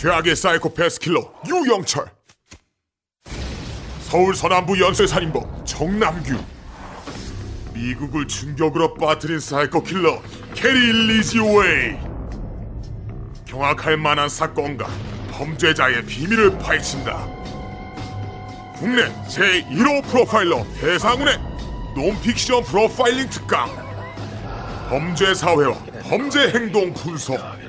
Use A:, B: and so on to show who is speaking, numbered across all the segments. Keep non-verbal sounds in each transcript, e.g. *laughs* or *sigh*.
A: 최악의 사이코패스 킬러 유영철. 서울 서남부 연쇄살인범 정남규. 미국을 충격으로 빠뜨린 사이코 킬러 게리 리지웨이. 경악할 만한 사건과 범죄자의 비밀을 파헤친다. 국내 제1호 프로파일러 배상훈의 논픽션 프로파일링 특강. 범죄 사회와 범죄 행동 분석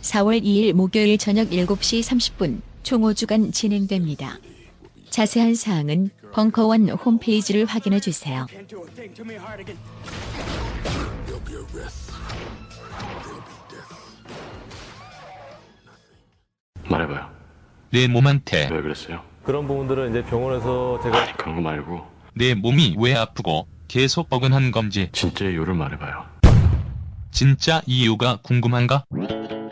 B: 4월 2일 목요일 저녁 7시 30분 총 5주간 진행됩니다. 자세한 사항은 벙커원 홈페이지를 확인해 주세요.
C: 말해봐요.
D: 내 몸한테
C: 왜 그랬어요?
E: 그런 부분들은 이제 병원에서 제가
C: 아니 그런 거 말고
D: 내 몸이 왜 아프고 계속 뻐근한 건지
C: 진짜 이유를 말해봐요.
D: 진짜 이유가 궁금한가?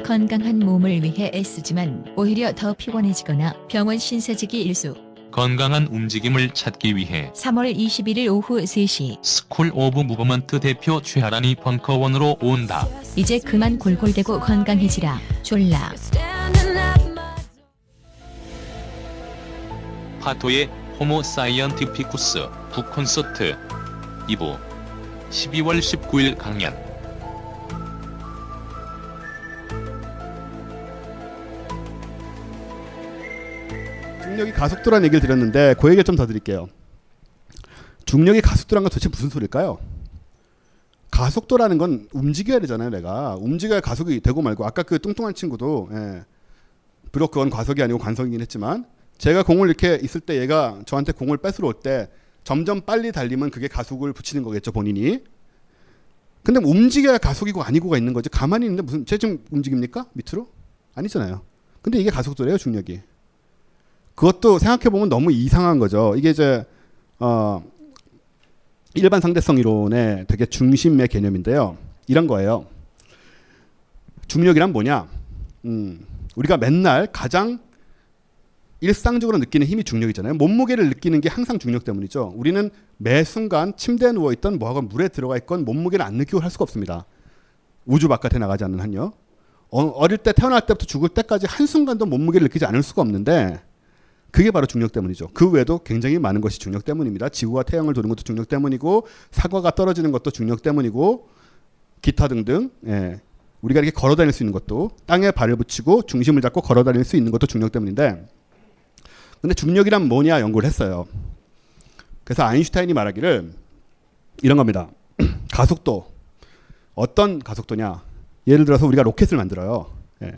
B: 건강한 몸을 위해 애쓰지만 오히려 더 피곤해지거나 병원 신세지기 일쑤.
D: 건강한 움직임을 찾기 위해
B: 3월 21일 오후 3시
D: School of Movement 대표 최하란이 벙커원으로 온다.
B: 이제 그만 골골대고 건강해지라. 졸라.
D: 파토의 호모 사이언티피쿠스 북콘서트 2부 12월 19일 강연
F: 중력이 가속도라는 얘기를 드렸는데 그 얘기를 좀 더 드릴게요. 중력이 가속도란 건 도대체 무슨 소리일까요? 가속도라는 건 움직여야 되잖아요, 내가. 움직여야 가속이 되고 말고 아까 그 뚱뚱한 친구도 예, 비록 그건 과속이 아니고 관성이긴 했지만 제가 공을 이렇게 있을 때 얘가 저한테 공을 뺏으러 올 때 점점 빨리 달리면 그게 가속을 붙이는 거겠죠, 본인이. 근데 움직여야 가속이고 아니고가 있는 거지. 가만히 있는데 무슨 제 지금 움직입니까? 밑으로? 아니잖아요. 근데 이게 가속도래요, 중력이. 그것도 생각해 보면 너무 이상한 거죠. 이게 이제 어 일반 상대성 이론의 되게 중심의 개념인데요. 이런 거예요. 중력이란 뭐냐? 음, 우리가 맨날 가장 일상적으로 느끼는 힘이 중력이잖아요. 몸무게를 느끼는 게 항상 중력 때문이죠. 우리는 매 순간 침대에 누워 있던 뭐하건 물에 들어가 있건 몸무게를 안 느끼고 할 수가 없습니다. 우주 바깥에 나가지 않는 한요. 어, 어릴 때 태어날 때부터 죽을 때까지 한 순간도 몸무게를 느끼지 않을 수가 없는데 그게 바로 중력 때문이죠. 그 외에도 굉장히 많은 것이 중력 때문입니다. 지구가 태양을 도는 것도 중력 때문이고 사과가 떨어지는 것도 중력 때문이고 기타 등등 예. 우리가 이렇게 걸어 다닐 수 있는 것도 땅에 발을 붙이고 중심을 잡고 걸어 다닐 수 있는 것도 중력 때문인데 근데 중력이란 뭐냐 연구를 했어요. 그래서 아인슈타인이 말하기를 이런 겁니다. *clears throat* 가속도 어떤 가속도냐? 예를 들어서 우리가 로켓을 만들어요. 예.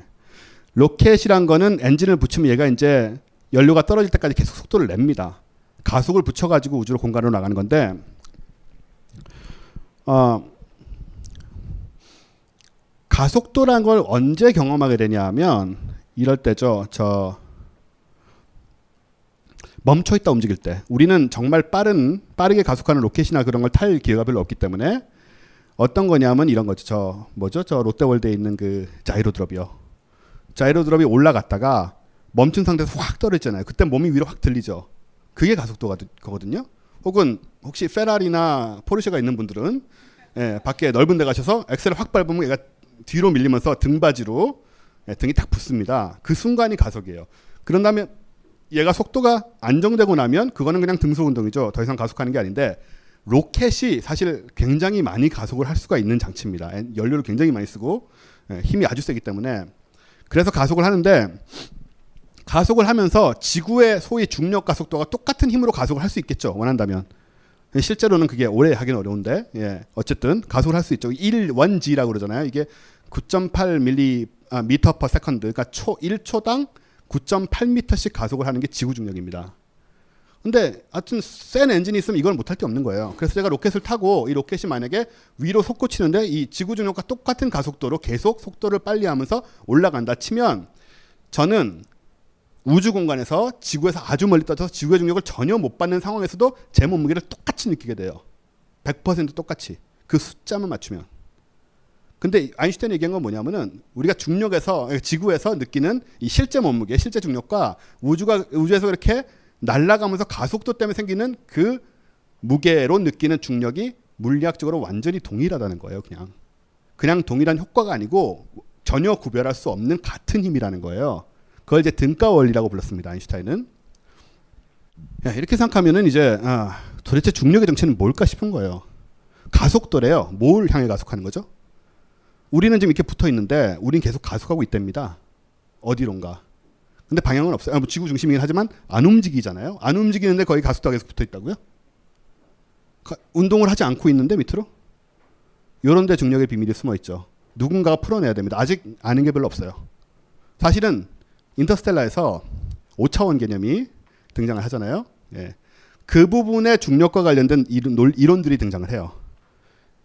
F: 로켓이란 거는 엔진을 붙이면 얘가 이제 연료가 떨어질 때까지 계속 속도를 냅니다. 가속을 붙여가지고 우주로 공간으로 나가는 건데, 어, 가속도란 걸 언제 경험하게 되냐면 이럴 때죠. 저 멈춰 있다 움직일 때 우리는 정말 빠른 빠르게 가속하는 로켓이나 그런 걸 탈 기회가 별로 없기 때문에 어떤 거냐면 이런 거죠. 저 뭐죠? 저 롯데월드에 있는 그 자이로 드롭이요. 자이로 드롭이 올라갔다가 멈춘 상태에서 확 떨어지잖아요. 그때 몸이 위로 확 들리죠. 그게 가속도가 거든요. 혹은 혹시 페라리나 포르쉐가 있는 분들은 예, 밖에 넓은 데 가셔서 엑셀을 확 밟으면 얘가 뒤로 밀리면서 등받이로 예, 등이 탁 붙습니다. 그 순간이 가속이에요. 그런 다음에 얘가 속도가 안정되고 나면 그거는 그냥 등속 운동이죠. 더 이상 가속하는 게 아닌데 로켓이 사실 굉장히 많이 가속을 할 수가 있는 장치입니다. 연료를 굉장히 많이 쓰고 예, 힘이 아주 세기 때문에 그래서 가속을 하는데 가속을 하면서 지구의 소위 중력 가속도가 똑같은 힘으로 가속을 할 수 있겠죠. 원한다면. 실제로는 그게 오래 하긴 어려운데, 예. 어쨌든 가속을 할 수 있죠. 1g라고 그러잖아요. 이게 9.8 밀리, 아, 미터 per second. 그러니까 초, 1초당 9.8m씩 가속을 하는 게 지구 중력입니다. 근데 하여튼 센 엔진이 있으면 이걸 못할 게 없는 거예요. 그래서 제가 로켓을 타고 이 로켓이 만약에 위로 솟구치는데 이 지구 중력과 똑같은 가속도로 계속 속도를 빨리 하면서 올라간다 치면 저는 우주 공간에서 지구에서 아주 멀리 떨어져서 지구의 중력을 전혀 못 받는 상황에서도 제 몸무게를 똑같이 느끼게 돼요. 100% 똑같이. 그 숫자만 맞추면. 근데 아인슈타인이 얘기한 건 뭐냐면은 우리가 중력에서 지구에서 느끼는 이 실제 몸무게, 실제 중력과 우주가 우주에서 이렇게 날아가면서 가속도 때문에 생기는 그 무게로 느끼는 중력이 물리학적으로 완전히 동일하다는 거예요, 그냥. 그냥 동일한 효과가 아니고 전혀 구별할 수 없는 같은 힘이라는 거예요. 그걸 이제 등가 원리라고 불렀습니다. 아인슈타인은. 야, 이렇게 생각하면은 이제 아, 도대체 중력의 정체는 뭘까 싶은 거예요. 가속도래요. 뭘 향해 가속하는 거죠? 우리는 지금 이렇게 붙어 있는데 우린 계속 가속하고 있답니다. 어디론가. 근데 방향은 없어요. 아, 뭐 지구 중심이긴 하지만 안 움직이잖아요. 안 움직이는데 거기 가속도가 계속 붙어 있다고요? 가, 운동을 하지 않고 있는데 밑으로? 요런 데 중력의 비밀이 숨어 있죠. 누군가가 풀어내야 됩니다. 아직 아는 게 별로 없어요. 사실은 인터스텔라에서 5차원 개념이 등장을 하잖아요. 예. 그 부분의 중력과 관련된 이론, 이론들이 등장을 해요.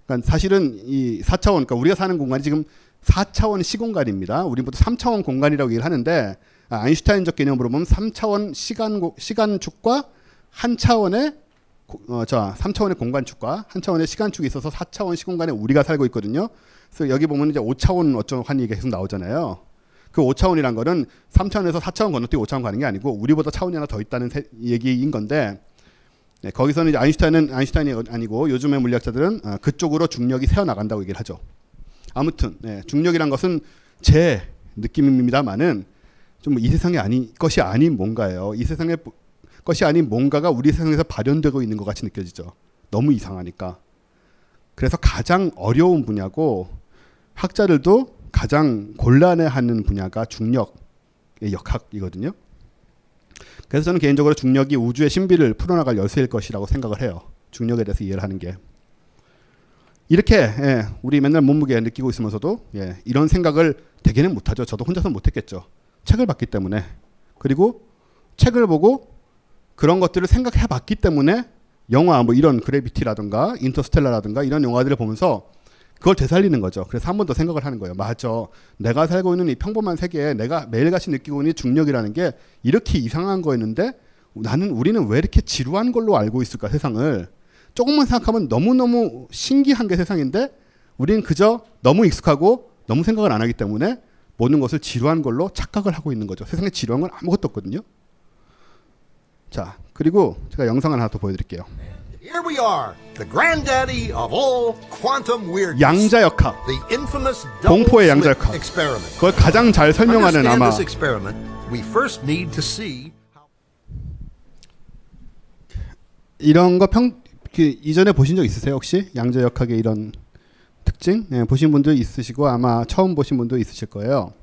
F: 그러니까 사실은 이 4차원, 그러니까 우리가 사는 공간이 지금 4차원 시공간입니다. 우리 모두 3차원 공간이라고 얘기를 하는데 아, 아인슈타인적 개념으로 보면 3차원 시간 시간축과 한 차원의 어, 저 3차원의 공간축과 한 차원의 시간축이 있어서 4차원 시공간에 우리가 살고 있거든요. 그래서 여기 보면 이제 5차원 어쩌고 한 얘기가 계속 나오잖아요. 그 5차원이란 거는 3차원에서 4차원 건너뛰고 5차원 가는 게 아니고 우리보다 차원이 하나 더 있다는 세, 얘기인 건데 네, 거기서는 이제 아인슈타인은 아인슈타인이 아니고 요즘의 물리학자들은 아, 그쪽으로 중력이 새어 나간다고 얘기를 하죠. 아무튼 네, 중력이란 것은 제 느낌입니다만은 좀 이 세상이 아닌 것이 아닌 뭔가예요. 이 세상의 것이 아닌 뭔가가 우리 세상에서 발현되고 있는 것 같이 느껴지죠. 너무 이상하니까. 그래서 가장 어려운 분야고 학자들도 가장 곤란해하는 분야가 중력의 역학이거든요. 그래서 저는 개인적으로 중력이 우주의 신비를 풀어나갈 열쇠일 것이라고 생각을 해요. 중력에 대해서 이해를 하는 게. 이렇게 예, 우리 맨날 몸무게 느끼고 있으면서도 예, 이런 생각을 대개는 못하죠. 저도 혼자서 못했겠죠. 책을 봤기 때문에 그리고 책을 보고 그런 것들을 생각해 봤기 때문에 영화 뭐 이런 그래비티라든가 인터스텔라라든가 이런 영화들을 보면서 그걸 되살리는 거죠. 그래서 한 번 더 생각을 하는 거예요. 맞아. 내가 살고 있는 이 평범한 세계에 내가 매일같이 느끼고 있는 중력이라는 게 이렇게 이상한 거였는데 나는 우리는 왜 이렇게 지루한 걸로 알고 있을까 세상을 조금만 생각하면 너무너무 신기한 게 세상인데 우리는 그저 너무 익숙하고 너무 생각을 안 하기 때문에 모든 것을 지루한 걸로 착각을 하고 있는 거죠. 세상에 지루한 건 아무것도 없거든요. 자, 그리고 제가 영상을 하나 더 보여드릴게요.
G: Here we are, the granddaddy of all quantum weirdness.
F: 양자역학.
G: The infamous
F: 공포의 양자역학.
G: experiment.
F: 그걸 가장 잘 설명하는 아마
G: this experiment, we first need to see
F: 이런 거 평, 그 이전에 보신 적 있으세요 혹시 양자역학의 이런 특징 예, 보신 분도 있으시고 아마 처음 보신 분도 있으실 거예요.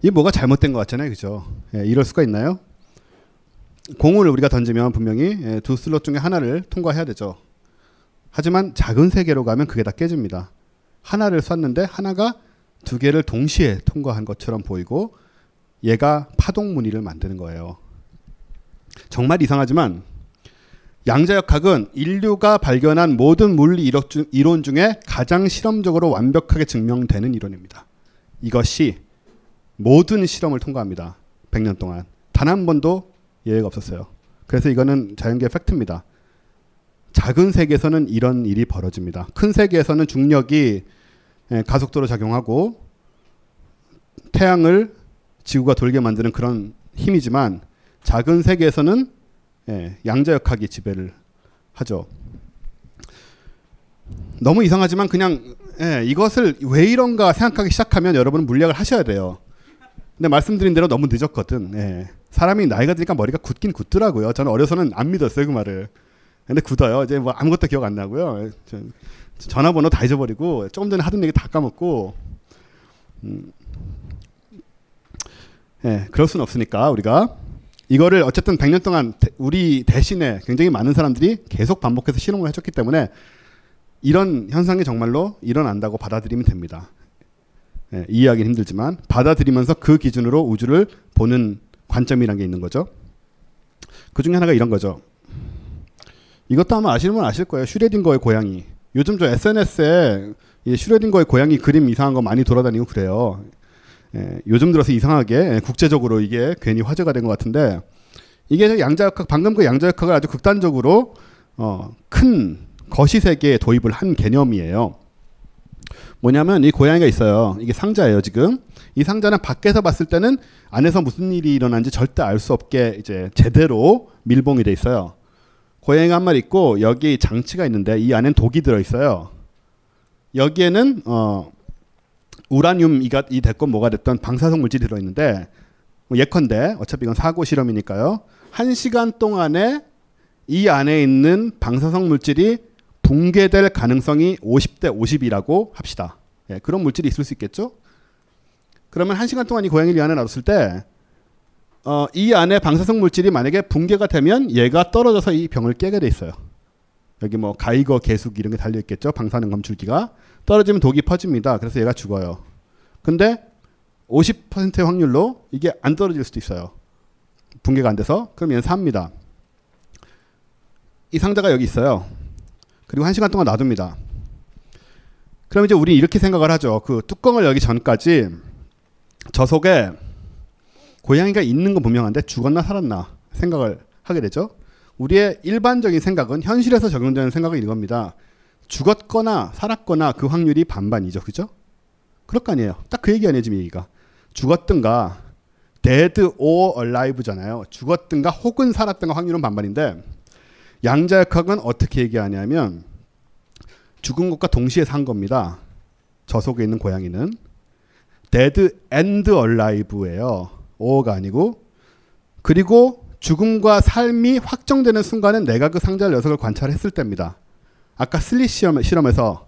F: 이게 뭐가 잘못된 것 같잖아요, 그죠? 예, 이럴 수가 있나요? 공을 우리가 던지면 분명히 예, 두 슬롯 중에 하나를 통과해야 되죠. 하지만 작은 세계로 가면 그게 다 깨집니다. 하나를 쐈는데 하나가 두 개를 동시에 통과한 것처럼 보이고 얘가 파동 무늬를 만드는 거예요. 정말 이상하지만 양자역학은 인류가 발견한 모든 물리 이론 중에 가장 실험적으로 완벽하게 증명되는 이론입니다. 이것이 모든 실험을 통과합니다. 100년 동안 단 한 번도 예외가 없었어요. 그래서 이거는 자연계 팩트입니다. 작은 세계에서는 이런 일이 벌어집니다. 큰 세계에서는 중력이 예, 가속도로 작용하고 태양을 지구가 돌게 만드는 그런 힘이지만 작은 세계에서는 예, 양자역학이 지배를 하죠. 너무 이상하지만 그냥 예, 이것을 왜 이런가 생각하기 시작하면 여러분은 물리학을 하셔야 돼요. 근데 말씀드린 대로 너무 늦었거든. 예. 사람이 나이가 드니까 머리가 굳긴 굳더라고요. 저는 어려서는 안 믿었어요 그 말을. 근데 굳어요. 이제 뭐 아무것도 기억 안 나고요. 전화번호 다 잊어버리고 조금 전에 하던 얘기 다 까먹고. 음. 예, 그럴 수는 없으니까 우리가 이거를 어쨌든 100년 동안 우리 대신에 굉장히 많은 사람들이 계속 반복해서 실험을 해줬기 때문에 이런 현상이 정말로 일어난다고 받아들이면 됩니다. 예, 이해하기는 힘들지만 받아들이면서 그 기준으로 우주를 보는 관점이란 게 있는 거죠. 그 중에 하나가 이런 거죠. 이것도 아마 아시는 분 아실 거예요. 슈레딩거의 고양이. 요즘 저 SNS에 이 슈레딩거의 고양이 그림 이상한 거 많이 돌아다니고 그래요. 예, 요즘 들어서 이상하게 국제적으로 이게 괜히 화제가 된 것 같은데 이게 양자역학 방금 그 양자역학을 아주 극단적으로 어, 큰 거시 세계에 도입을 한 개념이에요. 뭐냐면 이 고양이가 있어요. 이게 상자예요 지금. 이 상자는 밖에서 봤을 때는 안에서 무슨 일이 일어난지 절대 알 수 없게 이제 제대로 밀봉이 돼 있어요. 고양이가 한 마리 있고 여기 장치가 있는데 이 안엔 독이 들어 있어요. 여기에는 어 우라늄 이가 이 됐건 뭐가 됐던 방사성 물질이 들어 있는데 뭐 예컨대 어차피 이건 사고 실험이니까요. 한 시간 동안에 이 안에 있는 방사성 물질이 붕괴될 가능성이 50대 50이라고 합시다. 예, 그런 물질이 있을 수 있겠죠? 그러면 한 시간 동안 이 고양이를 이 안에 놔뒀을 때, 어, 이 안에 방사성 물질이 만약에 붕괴가 되면 얘가 떨어져서 이 병을 깨게 돼 있어요. 여기 뭐 가이거 계속 이런 게 달려 있겠죠. 방사능 검출기가 떨어지면 독이 퍼집니다. 그래서 얘가 죽어요. 근데 50%의 확률로 이게 안 떨어질 수도 있어요. 붕괴가 안 돼서 그럼 얘는 삽니다. 이 상자가 여기 있어요. 그리고 한 시간 동안 놔둡니다. 그럼 이제 우리 이렇게 생각을 하죠. 그 뚜껑을 열기 전까지 저 속에 고양이가 있는 건 분명한데 죽었나 살았나 생각을 하게 되죠. 우리의 일반적인 생각은 현실에서 적용되는 생각은 이겁니다. 죽었거나 살았거나 그 확률이 반반이죠. 그죠? 그럴 거 아니에요. 딱 그 얘기 아니에요, 지금 얘기가. 죽었든가 dead or alive잖아요. 죽었든가 혹은 살았든가 확률은 반반인데 양자역학은 어떻게 얘기하냐면 죽은 것과 동시에 산 겁니다. 저 속에 있는 고양이는 dead and alive예요. or가 아니고 그리고 죽음과 삶이 확정되는 순간은 내가 그 상자를 녀석을 관찰했을 때입니다. 아까 슬릿 시험, 실험에서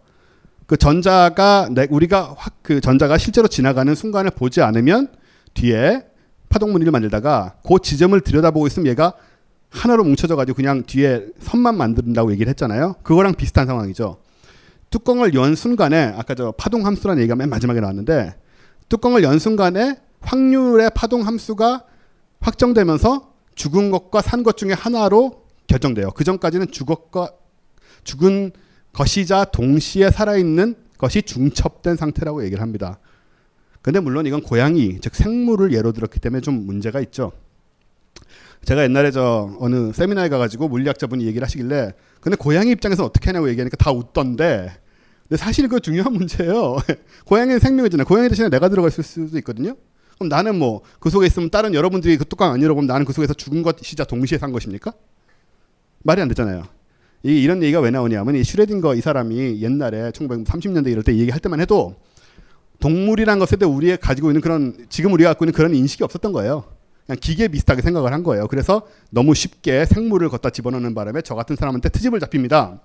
F: 그 전자가 내, 우리가 확 그 전자가 실제로 지나가는 순간을 보지 않으면 뒤에 파동 무늬를 만들다가 그 지점을 들여다보고 있으면 얘가 하나로 뭉쳐져 가지고 그냥 뒤에 선만 만든다고 얘기를 했잖아요. 그거랑 비슷한 상황이죠. 뚜껑을 연 순간에 아까 저 파동 함수라는 얘기가 맨 마지막에 나왔는데 뚜껑을 연 순간에 확률의 파동 함수가 확정되면서 죽은 것과 산 것 중에 하나로 결정돼요. 그 전까지는 죽었과 죽은 것이자 동시에 살아있는 것이 중첩된 상태라고 얘기를 합니다. 근데 물론 이건 고양이, 즉 생물을 예로 들었기 때문에 좀 문제가 있죠. 제가 옛날에 저 어느 세미나에 가가지고 물리학자분이 얘기를 하시길래 근데 고양이 입장에서 어떻게 하냐고 얘기하니까 다 웃던데 근데 사실 그거 중요한 문제예요. *laughs* 고양이는 생명이잖아요. 고양이 대신에 내가 들어가 수도 있거든요. 그럼 나는 뭐 그 속에 있으면 다른 여러분들이 그 뚜껑 안 열어보면 나는 그 속에서 죽은 것이자 동시에 산 것입니까? 말이 안 되잖아요. 이 이런 얘기가 왜 나오냐면 이 슈레딩거 이 사람이 옛날에 1930년대 이럴 때 얘기할 때만 해도 동물이란 것에 대해 우리가 가지고 있는 그런 지금 우리가 갖고 있는 그런 인식이 없었던 거예요. 그냥 기계 비슷하게 생각을 한 거예요. 그래서 너무 쉽게 생물을 걷다 집어넣는 바람에 저 같은 사람한테 트집을 잡힙니다.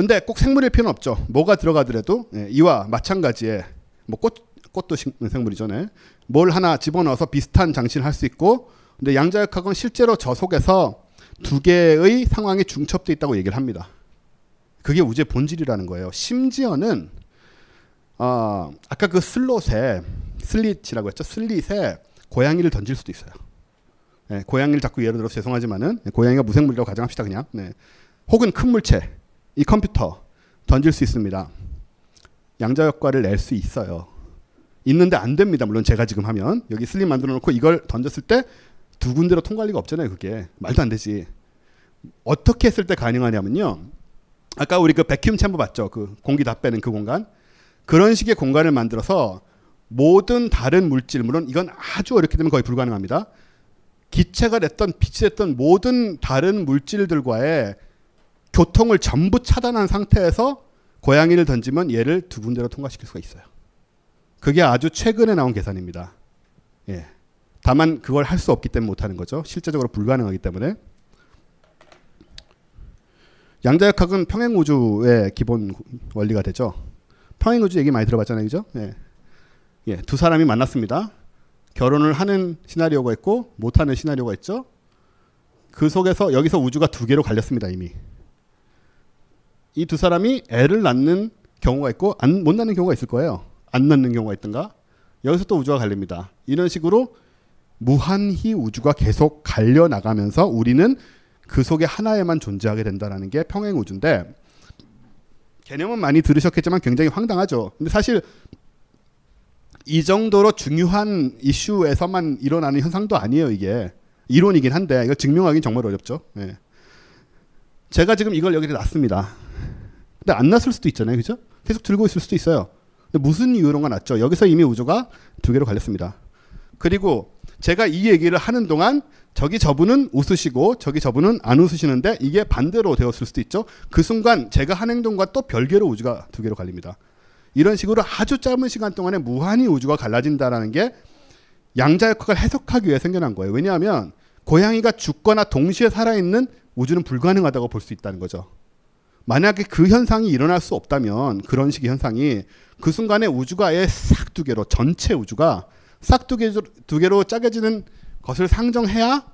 F: 근데 꼭 생물일 필요는 없죠. 뭐가 들어가더라도 예, 이와 마찬가지에 뭐 꽃, 꽃도 생물이죠. 네. 뭘 하나 집어넣어서 비슷한 장치를 할 수 있고 근데 양자역학은 실제로 저 속에서 두 개의 상황이 중첩돼 있다고 얘기를 합니다. 그게 우주의 본질이라는 거예요. 심지어는 어, 아까 그 슬롯에 슬릿이라고 했죠. 슬릿에 고양이를 던질 수도 있어요. 네, 고양이를 자꾸 예를 들어서 죄송하지만은 네, 고양이가 무생물이라고 가정합시다 그냥. 네. 혹은 큰 물체, 이 컴퓨터 던질 수 있습니다. 양자 효과를 낼 수 있어요. 있는데 안 됩니다. 물론 제가 지금 하면 여기 슬림 만들어 놓고 이걸 던졌을 때 두 군데로 통과할 리가 없잖아요. 그게 말도 안 되지. 어떻게 했을 때 가능하냐면요. 아까 우리 그 백큐ම් 챔버 봤죠? 그 공기 다 빼는 그 공간. 그런 식의 공간을 만들어서 모든 다른 물질, 물론 이건 아주 어렵게 되면 거의 불가능합니다. 기체가 됐던 빛이 됐던 모든 다른 물질들과의 교통을 전부 차단한 상태에서 고양이를 던지면 얘를 두 군데로 통과시킬 수가 있어요. 그게 아주 최근에 나온 계산입니다. 예. 다만 그걸 할 수 없기 때문에 못하는 거죠. 실제적으로 불가능하기 때문에. 양자역학은 평행우주의 기본 원리가 되죠. 평행우주 얘기 많이 들어봤잖아요. 그죠? 예. 예, 두 사람이 만났습니다. 결혼을 하는 시나리오가 있고 못하는 시나리오가 있죠. 그 속에서 여기서 우주가 두 개로 갈렸습니다. 이미. 이 두 사람이 애를 낳는 경우가 있고 안, 못 낳는 경우가 있을 거예요. 안 낳는 경우가 있든가. 여기서 또 우주가 갈립니다. 이런 식으로 무한히 우주가 계속 갈려 나가면서 우리는 그 속에 하나에만 존재하게 된다라는 게 평행 우주인데 개념은 많이 들으셨겠지만 굉장히 황당하죠. 근데 사실 이 정도로 중요한 이슈에서만 일어나는 현상도 아니에요, 이게. 이론이긴 한데 이걸 증명하기는 정말 어렵죠. 예. 제가 지금 이걸 여기다 놨습니다. 근데 안 놨을 수도 있잖아요. 그죠? 계속 들고 있을 수도 있어요. 근데 무슨 이유로가 놨죠? 여기서 이미 우주가 두 개로 갈렸습니다. 그리고 제가 이 얘기를 하는 동안 저기 저분은 웃으시고 저기 저분은 안 웃으시는데 이게 반대로 되었을 수도 있죠. 그 순간 제가 한 행동과 또 별개로 우주가 두 개로 갈립니다. 이런 식으로 아주 짧은 시간 동안에 무한히 우주가 갈라진다라는 게 양자 역학을 해석하기 위해 생겨난 거예요. 왜냐하면 고양이가 죽거나 동시에 살아있는 우주는 불가능하다고 볼 수 있다는 거죠. 만약에 그 현상이 일어날 수 없다면 그런 식의 현상이 그 순간에 우주가 아예 싹 두 개로 전체 우주가 싹 두 개로 두 개로 짜겨지는 것을 상정해야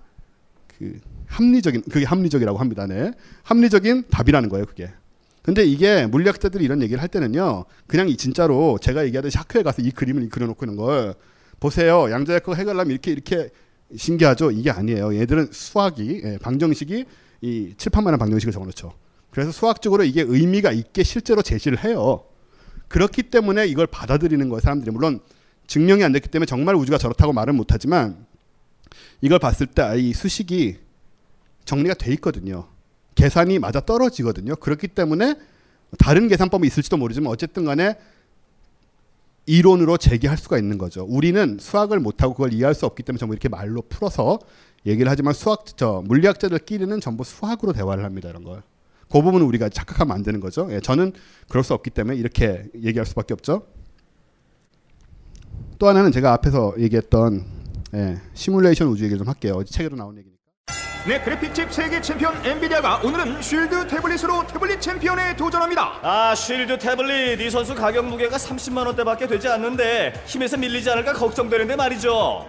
F: 그 합리적인 그게 합리적이라고 합니다. 네. 합리적인 답이라는 거예요, 그게. 근데 이게 물리학자들이 이런 얘기를 할 때는요. 그냥 이 진짜로 제가 얘기하듯이 학교에 가서 이 그림을 그려 놓고 있는 걸 보세요. 양자역학 해결하면 이렇게 이렇게 신기하죠. 이게 아니에요. 얘들은 수학이 예, 방정식이 이 칠판만한 방정식을 적어 놓죠. 그래서 수학적으로 이게 의미가 있게 실제로 제시를 해요. 그렇기 때문에 이걸 받아들이는 거예요. 사람들이 물론 증명이 안 됐기 때문에 정말 우주가 저렇다고 말은 못하지만 이걸 봤을 때 이 수식이 정리가 돼 있거든요. 계산이 맞아 떨어지거든요. 그렇기 때문에 다른 계산법이 있을지도 모르지만 어쨌든 간에 이론으로 제기할 수가 있는 거죠. 우리는 수학을 못하고 그걸 이해할 수 없기 때문에 전부 이렇게 말로 풀어서 얘기를 하지만 수학 저 물리학자들끼리는 전부 수학으로 대화를 합니다. 이런 걸. 그 부분은 우리가 착각하면 안 되는 거죠. 예, 저는 그럴 수 없기 때문에 이렇게 얘기할 수밖에 없죠. 또 하나는 제가 앞에서 얘기했던 예, 시뮬레이션 우주 얘기를 좀 할게요. 책에도 나온 얘기니까.
H: 네, 그래픽칩 세계 챔피언 엔비디아가 오늘은 쉴드 태블릿으로 태블릿 챔피언에 도전합니다.
I: 아 쉴드 태블릿 이 선수 가격 무게가 30만 원대밖에 되지 않는데 힘에서 밀리지 않을까 걱정되는데 말이죠.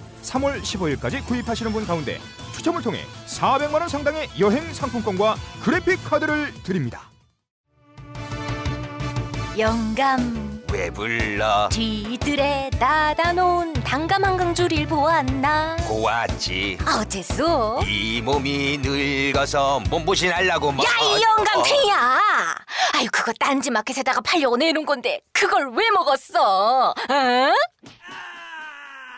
H: 3월 15일까지 구입하시는 분 가운데 추첨을 통해 400만 원 상당의 여행 상품권과 그래픽 카드를 드립니다.
J: 영감
K: 왜 불러?
J: 뒤뜰에 닫아 놓은 단감 한강줄일 보았나
K: 고왔지.
J: 어째서
K: 이 몸이 늙어서 몸보신 하려고 뭐.
J: 야 이 영감탱이야 아유 그거 딴지 마켓에다가 팔려고 내놓은 건데 그걸 왜 먹었어 어?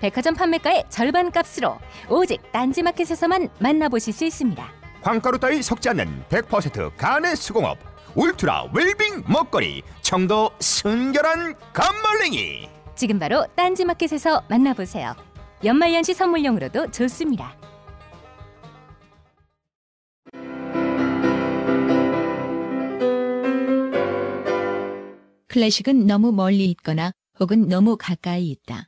J: 백화점 판매가의 절반 값으로 오직 딴지마켓에서만 만나보실 수 있습니다.
H: 광가루 따위 섞지 않는 100% 간의 수공업 울트라 웰빙 먹거리 청도 순결한 감말랭이
J: 지금 바로 딴지마켓에서 만나보세요. 연말연시 선물용으로도 좋습니다.
B: 클래식은 너무 멀리 있거나 혹은 너무 가까이 있다.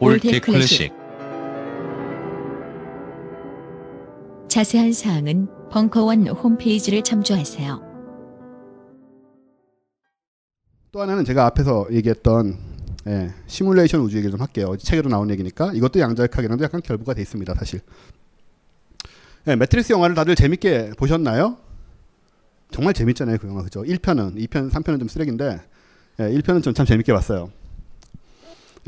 D: All That Classic
B: 자세한 사항은 벙커원 홈페이지를 참조하세요.
F: 또 하나는 제가 앞에서 얘기했던 예, 시뮬레이션 우주 얘기를 좀 할게요. 책에도 나온 얘기니까 이것도 양자역학이랑도 약간 결부가 돼 있습니다, 사실. 네, 매트릭스 영화를 다들 재밌게 보셨나요? 정말 재밌잖아요, 그 영화. 그죠? 1편은, 2편, 3편은 좀 쓰레기인데, 예, 1편은 좀 참 재밌게 봤어요.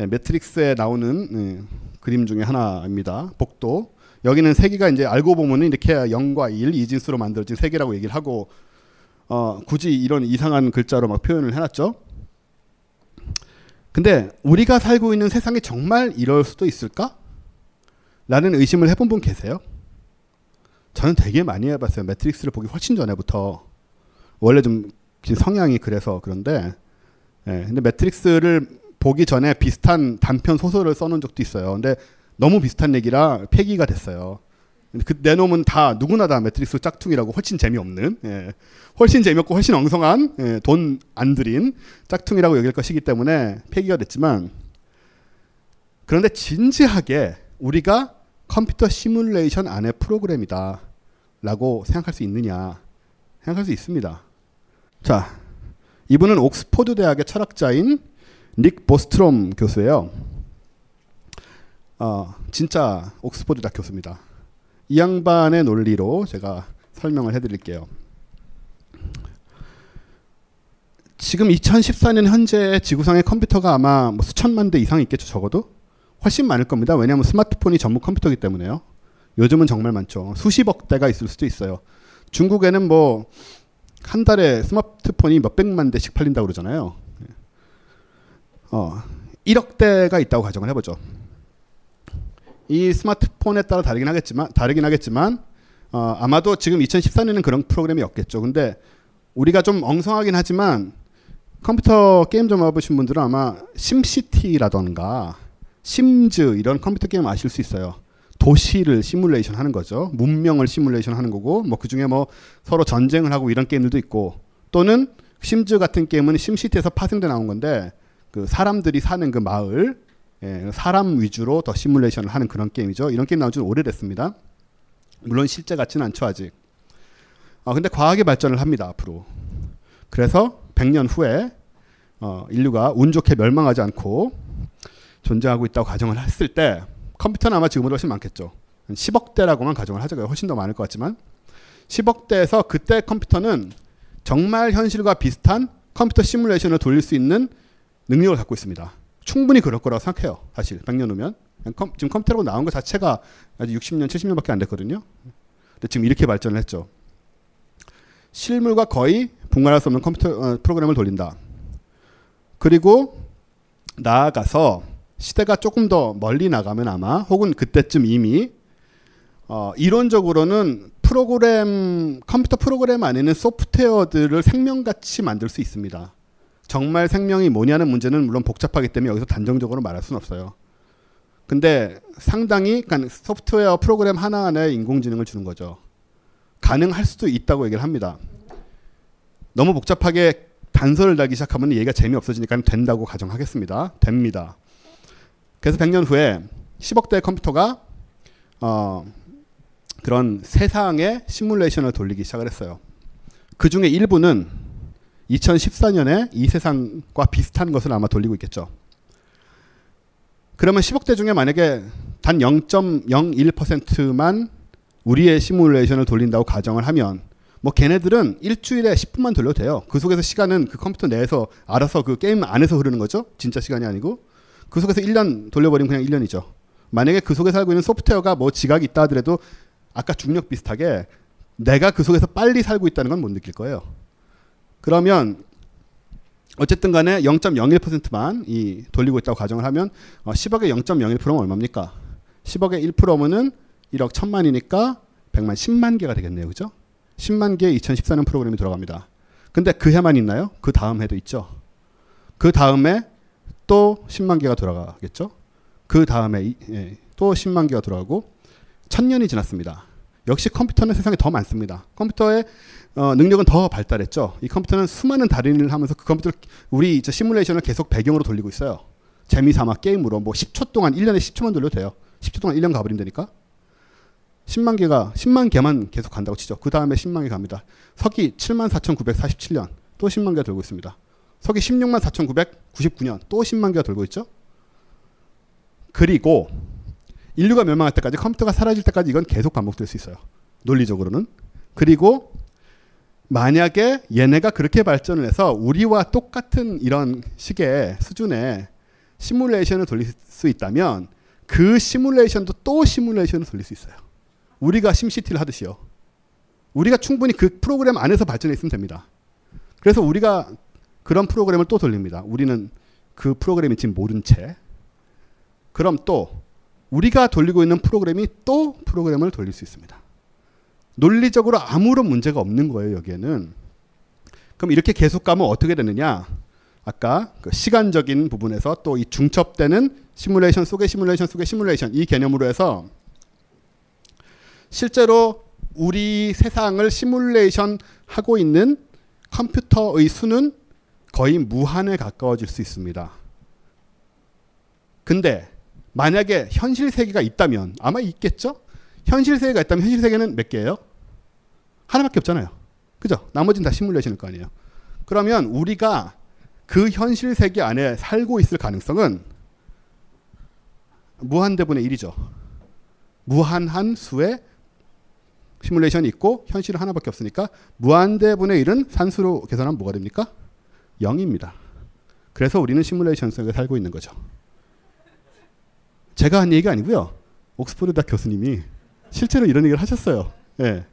F: 예, 매트릭스에 나오는 예, 그림 중에 하나입니다. 복도. 여기는 세계가 이제 알고 보면은 이렇게 0과 1, 이진수로 만들어진 세계라고 얘기를 하고, 어, 굳이 이런 이상한 글자로 막 표현을 해놨죠. 근데 우리가 살고 있는 세상이 정말 이럴 수도 있을까? 라는 의심을 해본 분 계세요? 저는 되게 많이 해봤어요. 매트릭스를 보기 훨씬 전에부터. 원래 좀 성향이 그래서 그런데, 예, 근데 매트릭스를 보기 전에 비슷한 단편 소설을 써놓은 적도 있어요. 근데 너무 비슷한 얘기라 폐기가 됐어요. 그 내놓으면 다 누구나 다 매트릭스 짝퉁이라고 훨씬 재미없는, 예, 훨씬 재미없고 훨씬 엉성한 예, 돈 안 들인 짝퉁이라고 여길 것이기 때문에 폐기가 됐지만 그런데 진지하게 우리가 컴퓨터 시뮬레이션 안의 프로그램이다 라고 생각할 수 있느냐 생각할 수 있습니다. 자, 이분은 옥스포드 대학의 철학자인 닉 보스트롬 교수예요. 어, 진짜 옥스포드 대학 교수입니다. 이 양반의 논리로 제가 설명을 해드릴게요. 지금 2014년 현재 지구상의 컴퓨터가 아마 뭐 수천만 대 이상 있겠죠 적어도 훨씬 많을 겁니다. 왜냐하면 스마트폰이 전부 컴퓨터이기 때문에요. 요즘은 정말 많죠. 수십억 대가 있을 수도 있어요. 중국에는 뭐 한 달에 스마트폰이 몇 백만 대씩 팔린다고 그러잖아요. 어, 1억 대가 있다고 가정을 해보죠. 이 스마트폰에 따라 다르긴 하겠지만 다르긴 하겠지만 어, 아마도 지금 2014년에는 그런 프로그램이 없겠죠. 근데 우리가 좀 엉성하긴 하지만 컴퓨터 게임 좀 해보신 분들은 아마 심시티라던가 심즈 이런 컴퓨터 게임 아실 수 있어요. 도시를 시뮬레이션 하는 거죠. 문명을 시뮬레이션 하는 거고 뭐 그중에 뭐 서로 전쟁을 하고 이런 게임들도 있고 또는 심즈 같은 게임은 심시티에서 파생돼 나온 건데 그 사람들이 사는 그 마을 예, 사람 위주로 더 시뮬레이션을 하는 그런 게임이죠. 이런 게임 나온 지 오래됐습니다. 물론 실제 같지는 않죠 아직. 아 근데 과학이 발전을 합니다 앞으로. 그래서 100년 후에 어, 인류가 운 좋게 멸망하지 않고 존재하고 있다고 가정을 했을 때 컴퓨터는 아마 지금보다 훨씬 많겠죠. 10억 대라고만 가정을 하자고요. 훨씬 더 많을 것 같지만 10억 대에서 그때 컴퓨터는 정말 현실과 비슷한 컴퓨터 시뮬레이션을 돌릴 수 있는 능력을 갖고 있습니다. 충분히 그럴 거라고 생각해요. 사실 100년 후면 컴, 지금 컴퓨터라고 나온 것 자체가 아직 60년, 70년밖에 안 됐거든요. 근데 지금 이렇게 발전을 했죠. 실물과 거의 분간할 수 없는 컴퓨터 어, 프로그램을 돌린다. 그리고 나아가서 시대가 조금 더 멀리 나가면 아마 혹은 그때쯤 이미 어, 이론적으로는 프로그램 컴퓨터 프로그램 안에는 소프트웨어들을 생명같이 만들 수 있습니다. 정말 생명이 뭐냐는 문제는 물론 복잡하기 때문에 여기서 단정적으로 말할 수는 없어요. 근데 상당히 그러니까 소프트웨어 프로그램 하나하나에 인공지능을 주는 거죠. 가능할 수도 있다고 얘기를 합니다. 너무 복잡하게 단서를 달기 시작하면 얘기가 재미없어지니까 된다고 가정하겠습니다. 됩니다. 그래서 100년 후에 10억대의 컴퓨터가 어, 그런 세상의 시뮬레이션을 돌리기 시작을 했어요. 그 중에 일부는 2014년에 이 세상과 비슷한 것을 아마 돌리고 있겠죠. 그러면 10억대 중에 만약에 단 0.01%만 우리의 시뮬레이션을 돌린다고 가정을 하면 뭐 걔네들은 일주일에 10분만 돌려도 돼요. 그 속에서 시간은 그 컴퓨터 내에서 알아서 그 게임 안에서 흐르는 거죠. 진짜 시간이 아니고. 그 속에서 1년 돌려버리면 그냥 1년이죠. 만약에 그 속에 살고 있는 소프트웨어가 뭐 지각이 있다 하더라도 아까 중력 비슷하게 내가 그 속에서 빨리 살고 있다는 건 못 느낄 거예요. 그러면 어쨌든 간에 0.01%만 이 돌리고 있다고 가정을 하면 어, 10억의 0.01%면 얼마입니까? 10억의 1%면 1억 1000만이니까 100만 10만 개가 되겠네요. 그죠? 10만 개 2014년 프로그램이 들어갑니다. 근데 그 해만 있나요? 그 다음 해도 있죠. 그 다음에 또 10만 개가 돌아가겠죠. 그 다음에 예, 또 10만 개가 돌아가고 천년이 지났습니다. 역시 컴퓨터는 세상에 더 많습니다. 컴퓨터의 어, 능력은 더 발달했죠. 이 컴퓨터는 수많은 달인을 하면서 그 컴퓨터 우리 시뮬레이션을 계속 배경으로 돌리고 있어요. 재미삼아 게임으로 뭐 10초 동안 1년에 10초만 돌려도 돼요. 10초 동안 1년 가버리면 되니까. 10만 개가 10만 개만 계속 간다고 치죠. 그 다음에 10만 개 갑니다. 서기 7만 4,947년 또 10만 개 돌고 있습니다. 서기 16만 4,999년 또 10만 개가 돌고 있죠. 그리고 인류가 멸망할 때까지 컴퓨터가 사라질 때까지 이건 계속 반복될 수 있어요. 논리적으로는. 그리고 만약에 얘네가 그렇게 발전을 해서 우리와 똑같은 이런 식의 수준의 시뮬레이션을 돌릴 수 있다면 그 시뮬레이션도 또 시뮬레이션을 돌릴 수 있어요. 우리가 심시티를 하듯이요. 우리가 충분히 그 프로그램 안에서 발전해 있으면 됩니다. 그래서 우리가 그런 프로그램을 또 돌립니다. 우리는 그 프로그램이 지금 모른 채. 그럼 또 우리가 돌리고 있는 프로그램이 또 프로그램을 돌릴 수 있습니다. 논리적으로 아무런 문제가 없는 거예요, 여기에는. 그럼 이렇게 계속 가면 어떻게 되느냐? 아까 그 시간적인 부분에서 또 이 중첩되는 시뮬레이션 속의 시뮬레이션 속의 시뮬레이션 이 개념으로 해서 실제로 우리 세상을 시뮬레이션 하고 있는 컴퓨터의 수는 거의 무한에 가까워질 수 있습니다. 근데 만약에 현실 세계가 있다면 아마 있겠죠? 현실 세계가 있다면 현실 세계는 몇 개예요? 하나밖에 없잖아요. 그죠? 나머지는 다 시뮬레이션일 거 아니에요. 그러면 우리가 그 현실 세계 안에 살고 있을 가능성은 무한대분의 1이죠. 무한한 수의 시뮬레이션이 있고 현실은 하나밖에 없으니까 무한대분의 1은 산수로 계산하면 뭐가 됩니까? 0입니다. 그래서 우리는 시뮬레이션 속에 살고 있는 거죠. 제가 한 얘기가 아니고요. 옥스퍼드 대 교수님이 실제로 이런 얘기를 하셨어요. 예.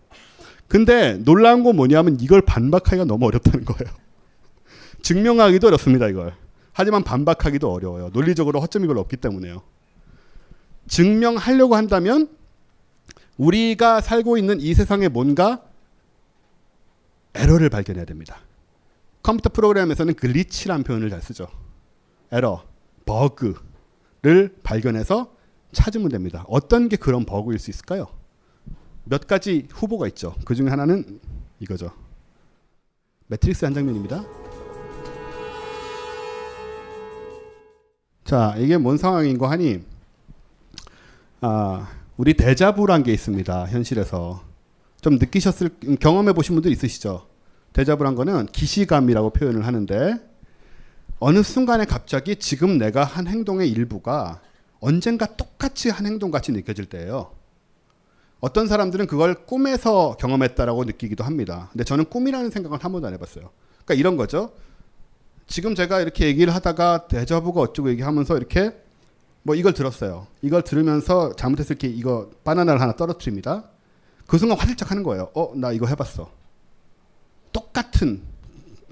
F: 근데 놀라운 건 뭐냐면 이걸 반박하기가 너무 어렵다는 거예요. *laughs* 증명하기도 어렵습니다, 이걸. 하지만 반박하기도 어려워요. 논리적으로 허점이 별로 없기 때문에요. 증명하려고 한다면 우리가 살고 있는 이 세상에 뭔가 에러를 발견해야 됩니다. 컴퓨터 프로그램에서는 glitch란 표현을 잘 쓰죠. 에러, 버그를 발견해서 찾으면 됩니다. 어떤 게 그런 버그일 수 있을까요? 몇 가지 후보가 있죠. 그 중에 하나는 이거죠. 매트릭스 한 장면입니다. 자, 이게 뭔 상황인고 하니, 아, 우리 데자뷔란 게 있습니다. 현실에서. 좀 느끼셨을, 경험해 보신 분들 있으시죠? 대자부란 거는 기시감이라고 표현을 하는데, 어느 순간에 갑자기 지금 내가 한 행동의 일부가 언젠가 똑같이 한 행동 같이 느껴질 때예요. 어떤 사람들은 그걸 꿈에서 경험했다라고 느끼기도 합니다. 근데 저는 꿈이라는 생각은 한 번도 안 해봤어요. 그러니까 이런 거죠. 지금 제가 이렇게 얘기를 하다가 대자부가 어쩌고 얘기하면서 이렇게 뭐 이걸 들었어요. 이걸 들으면서 잘못해서 이렇게 이거 바나나를 하나 떨어뜨립니다. 그 순간 화들짝 하는 거예요. 어, 나 이거 해봤어. 똑같은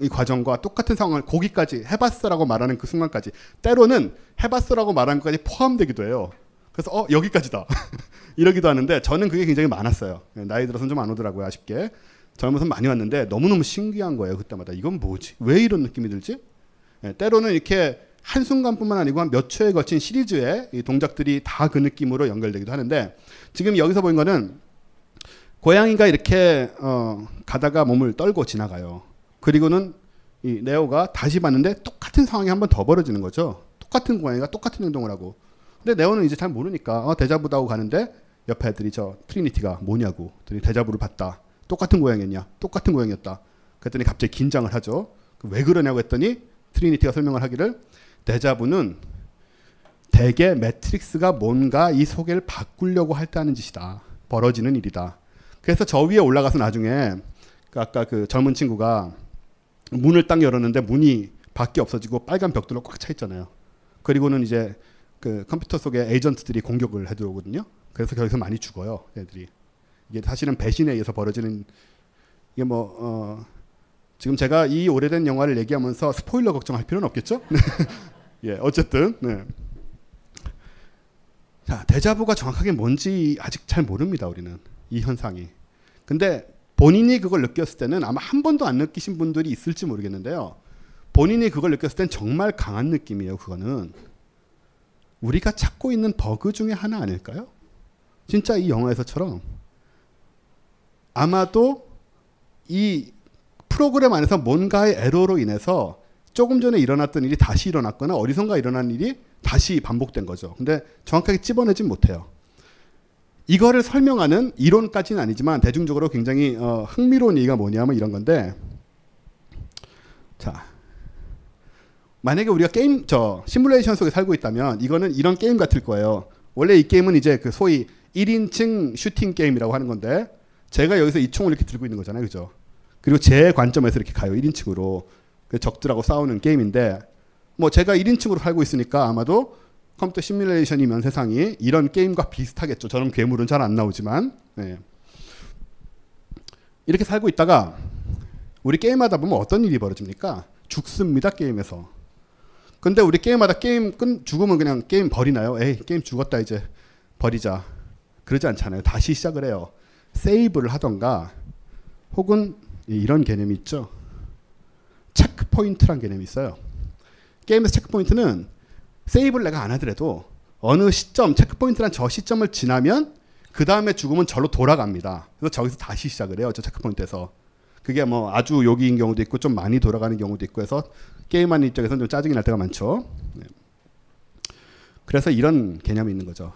F: 이 과정과 똑같은 상황을 거기까지 해봤어라고 말하는 그 순간까지 때로는 해봤어라고 말한 것까지 포함되기도 해요. 그래서 어 여기까지다 *laughs* 이러기도 하는데 저는 그게 굉장히 많았어요. 나이 들어서는 좀 안 오더라고요 아쉽게. 젊어서 많이 왔는데 너무너무 신기한 거예요 그때마다. 이건 뭐지? 왜 이런 느낌이 들지? 예, 때로는 이렇게 한순간뿐만 아니고 한 몇 초에 걸친 시리즈의 이 동작들이 다 그 느낌으로 연결되기도 하는데 지금 여기서 보인 거는 고양이가 이렇게 어, 가다가 몸을 떨고 지나가요. 그리고는 이 네오가 다시 봤는데 똑같은 상황이 한 번 더 벌어지는 거죠. 똑같은 고양이가 똑같은 행동을 하고. 근데 네오는 이제 잘 모르니까 어, 데자뷔다고 가는데 옆에 애들이 저 트리니티가 뭐냐고 그랬더니 데자뷔를 봤다 똑같은 고양이였냐? 똑같은 고양이였다. 그랬더니 갑자기 긴장을 하죠. 왜 그러냐고 했더니 트리니티가 설명을 하기를 데자뷔는 대개 매트릭스가 뭔가 이 소개를 바꾸려고 할 때 하는 짓이다. 벌어지는 일이다. 그래서 저 위에 올라가서 나중에 그 아까 그 젊은 친구가 문을 딱 열었는데 문이 밖에 없어지고 빨간 벽돌로 꽉 차 있잖아요. 그리고는 이제 그 컴퓨터 속에 에이전트들이 공격을 해 들어오거든요. 그래서 거기서 많이 죽어요, 애들이. 이게 사실은 배신에 의해서 벌어지는 이게 뭐 어, 지금 제가 이 오래된 영화를 얘기하면서 스포일러 걱정할 필요는 없겠죠? *laughs* 예, 어쨌든 네. 자 대자부가 정확하게 뭔지 아직 잘 모릅니다 우리는 이 현상이. 근데 본인이 그걸 느꼈을 때는 아마 한 번도 안 느끼신 분들이 있을지 모르겠는데요. 본인이 그걸 느꼈을 땐 정말 강한 느낌이에요. 그거는 우리가 찾고 있는 버그 중에 하나 아닐까요? 진짜 이 영화에서처럼 아마도 이 프로그램 안에서 뭔가의 에러로 인해서 조금 전에 일어났던 일이 다시 일어났거나 어디선가 일어난 일이 다시 반복된 거죠. 근데 정확하게 찝어내진 못해요. 이거를 설명하는 이론까지는 아니지만 대중적으로 굉장히 어, 흥미로운 얘기가 뭐냐면 이런 건데 자 만약에 우리가 게임 저 시뮬레이션 속에 살고 있다면 이거는 이런 게임 같을 거예요. 원래 이 게임은 이제 그 소위 1인칭 슈팅 게임이라고 하는 건데 제가 여기서 이 총을 이렇게 들고 있는 거잖아요. 그죠? 그리고 제 관점에서 이렇게 가요. 1인칭으로. 적들하고 싸우는 게임인데 뭐 제가 1인칭으로 살고 있으니까 아마도 컴퓨터 시뮬레이션이면 세상이 이런 게임과 비슷하겠죠. 저런 괴물은 잘 안 나오지만 네. 이렇게 살고 있다가 우리 게임하다 보면 어떤 일이 벌어집니까? 죽습니다 게임에서. 근데 우리 게임하다 게임 끝 죽으면 그냥 게임 버리나요? 에이 게임 죽었다 이제 버리자. 그러지 않잖아요. 다시 시작을 해요. 세이브를 하던가 혹은 이런 개념이 있죠. checkpoint란 개념이 있어요. 게임에서 checkpoint는 세이브를 내가 안 하더라도 어느 시점 checkpoint란 저 시점을 지나면 그 다음에 죽으면 절로 돌아갑니다. 그래서 저기서 다시 시작을 해요. 저 checkpoint에서. 그게 뭐 아주 여기인 경우도 있고 좀 많이 돌아가는 경우도 있고 해서 게임하는 입장에서는 좀 짜증이 날 때가 많죠. 네. 그래서 이런 개념이 있는 거죠.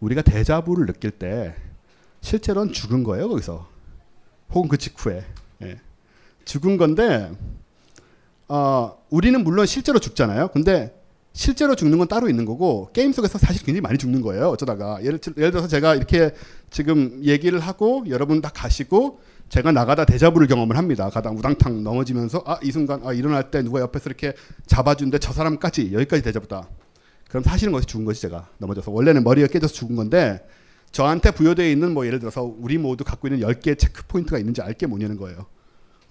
F: 우리가 데자뷔를 느낄 때 실제로는 죽은 거예요 거기서 혹은 그 직후에 예. 죽은 건데 어, 우리는 물론 실제로 죽잖아요. 근데 실제로 죽는 건 따로 있는 거고 게임 속에서 사실 굉장히 많이 죽는 거예요. 어쩌다가 예를, 예를 들어서 제가 이렇게 지금 얘기를 하고 여러분 다 가시고 제가 나가다 대자부를 경험을 합니다. 가다 우당탕 넘어지면서 아 이 순간 아 일어날 때 누가 옆에서 이렇게 잡아준데 저 사람까지 여기까지 대자부다. 그럼 사실은 거기서 죽은 거지 제가 넘어져서 원래는 머리가 깨져서 죽은 건데 저한테 부여되어 있는 뭐 예를 들어서 우리 모두 갖고 있는 10개의 체크 포인트가 있는지 알게 뭐냐는 거예요.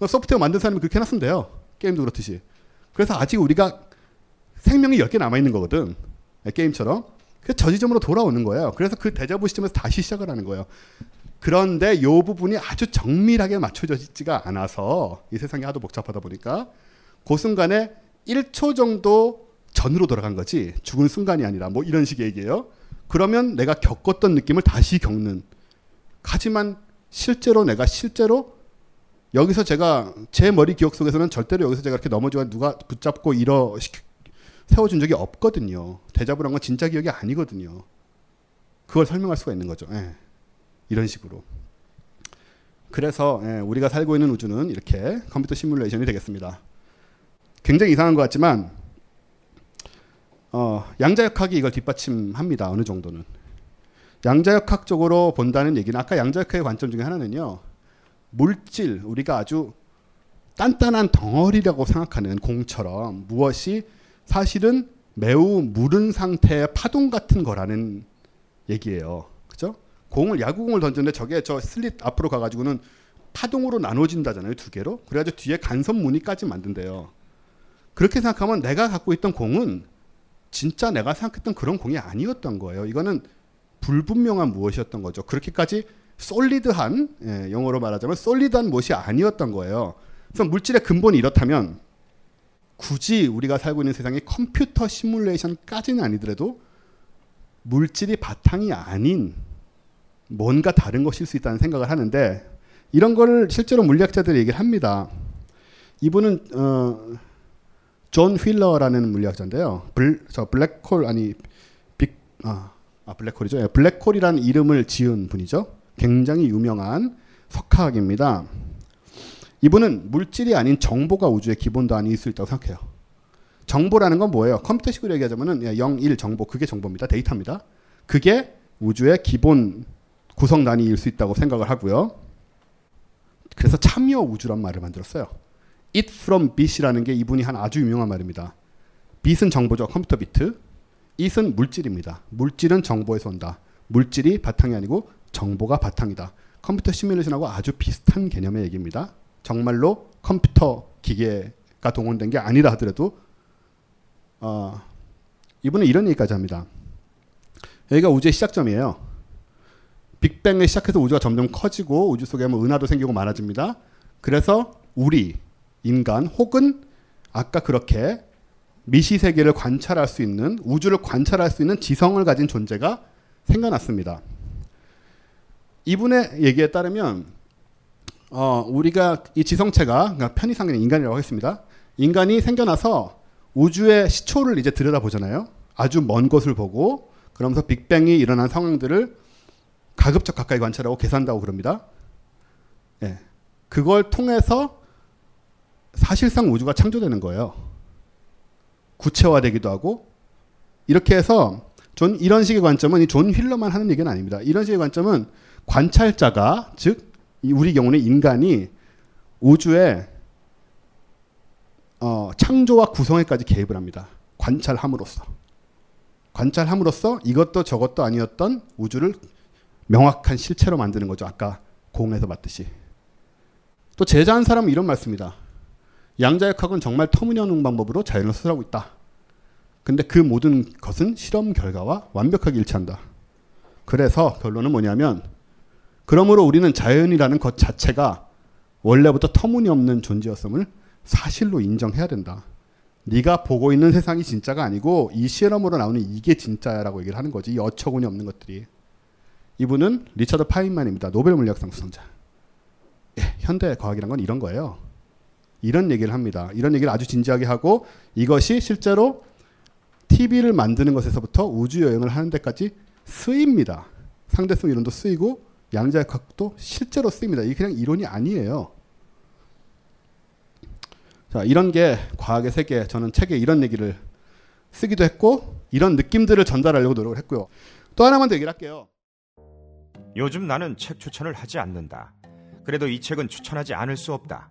F: 소프트웨어 만든 사람이 그렇게 해놨으면 돼요. 게임도 그렇듯이. 그래서 아직 우리가 생명이 10개 남아있는 거거든. 게임처럼. 그래서 저 지점으로 돌아오는 거예요. 그래서 그 대자부 시점에서 다시 시작을 하는 거예요. 그런데 이 부분이 아주 정밀하게 맞춰져 있지가 않아서 이 세상이 하도 복잡하다 보니까 그 순간에 1초 정도 전으로 돌아간 거지 죽은 순간이 아니라 뭐 이런 식의 얘기예요. 그러면 내가 겪었던 느낌을 다시 겪는. 하지만 실제로 내가 실제로 여기서 제가 제 머리 기억 속에서는 절대로 여기서 제가 이렇게 넘어지고 누가 붙잡고 일어 세워준 적이 없거든요. 대자부란 건 진짜 기억이 아니거든요. 그걸 설명할 수가 있는 거죠. 예. 이런 식으로. 그래서 예, 우리가 살고 있는 우주는 이렇게 컴퓨터 시뮬레이션이 되겠습니다. 굉장히 이상한 것 같지만 어, 양자역학이 이걸 뒷받침합니다. 어느 정도는. 양자역학적으로 본다는 얘기는 아까 양자역학의 관점 중에 하나는요. 물질, 우리가 아주 단단한 덩어리라고 생각하는 공처럼 무엇이 사실은 매우 무른 상태의 파동 같은 거라는 얘기예요. 그죠? 공을 야구공을 던졌는데 저게 저 슬릿 앞으로 가가지고는 파동으로 나눠진다잖아요. 두 개로. 그래가지고 뒤에 간섭 무늬까지 만든대요. 그렇게 생각하면 내가 갖고 있던 공은 진짜 내가 생각했던 그런 공이 아니었던 거예요. 이거는 불분명한 무엇이었던 거죠. 그렇게까지 솔리드한 예, 영어로 말하자면 솔리드한 무엇이 아니었던 거예요. 그래서 물질의 근본이 이렇다면 굳이 우리가 살고 있는 세상이 컴퓨터 시뮬레이션까지는 아니더라도 물질이 바탕이 아닌 뭔가 다른 것일 수 있다는 생각을 하는데 이런 걸 실제로 물리학자들이 얘기를 합니다. 이분은 어, 존 휠러라는 물리학자인데요. 블, 저 블랙홀 아니 빅 아, 아 블랙홀이죠. 예, 블랙홀이라는 이름을 지은 분이죠. 굉장히 유명한 석학입니다. 이분은 물질이 아닌 정보가 우주의 기본 단위일 수 있다고 생각해요. 정보라는 건 뭐예요? 컴퓨터식으로 얘기하자면은 0, 1 정보 그게 정보입니다. 데이터입니다. 그게 우주의 기본 구성 단위일 수 있다고 생각을 하고요. 그래서 참여 우주란 말을 만들었어요. It from bit이라는 게 이분이 한 아주 유명한 말입니다. bit은 정보죠. 컴퓨터 비트. it은 물질입니다. 물질은 정보에서 온다. 물질이 바탕이 아니고 정보가 바탕이다. 컴퓨터 시뮬레이션하고 아주 비슷한 개념의 얘기입니다. 정말로 컴퓨터 기계가 동원된 게 아니라 하더라도 어, 이분은 이런 얘기까지 합니다. 여기가 우주의 시작점이에요. 빅뱅을 시작해서 우주가 점점 커지고 우주 속에 뭐 은하도 생기고 많아집니다. 그래서 우리 인간 혹은 아까 그렇게 미시 세계를 관찰할 수 있는 우주를 관찰할 수 있는 지성을 가진 존재가 생겨났습니다. 이분의 얘기에 따르면 어, 우리가 이 지성체가 그러니까 편의상의 인간이라고 하겠습니다. 인간이 생겨나서 우주의 시초를 이제 들여다보잖아요. 아주 먼 곳을 보고 그러면서 빅뱅이 일어난 상황들을 가급적 가까이 관찰하고 계산하고 그럽니다. 예. 그걸 통해서 사실상 우주가 창조되는 거예요. 구체화되기도 하고 이렇게 해서 존 이런 식의 관점은 존 휠러만 하는 얘기는 아닙니다. 이런 식의 관점은 관찰자가 즉 이 우리 경우는 인간이 우주의 어, 창조와 구성에까지 개입을 합니다. 관찰함으로써. 관찰함으로써 이것도 저것도 아니었던 우주를 명확한 실체로 만드는 거죠. 아까 공에서 봤듯이. 또 제자한 사람은 이런 말씀입니다. 양자역학은 정말 터무니없는 방법으로 자연을 수술하고 있다. 근데 그 모든 것은 실험 결과와 완벽하게 일치한다. 그래서 결론은 뭐냐면 그러므로 우리는 자연이라는 것 자체가 원래부터 터무니없는 존재였음을 사실로 인정해야 된다. 네가 보고 있는 세상이 진짜가 아니고 이 실험으로 나오는 이게 진짜야라고 얘기를 하는 거지. 이 어처구니 없는 것들이. 이분은 리처드 파인만입니다. 노벨 물리학상 수상자. 예, 현대 과학이란 건 이런 거예요. 이런 얘기를 합니다. 이런 얘기를 아주 진지하게 하고 이것이 실제로 TV를 만드는 것에서부터 우주 여행을 하는 데까지 쓰입니다. 상대성 이론도 쓰이고 양자역학도 실제로 쓰입니다. 이게 그냥 이론이 아니에요. 자, 이런 게 과학의 세계, 저는 책에 이런 얘기를 쓰기도 했고, 이런 느낌들을 전달하려고 노력을 했고요. 또 하나만 더 얘기를 할게요.
H: 요즘 나는 책 추천을 하지 않는다. 그래도 이 책은 추천하지 않을 수 없다.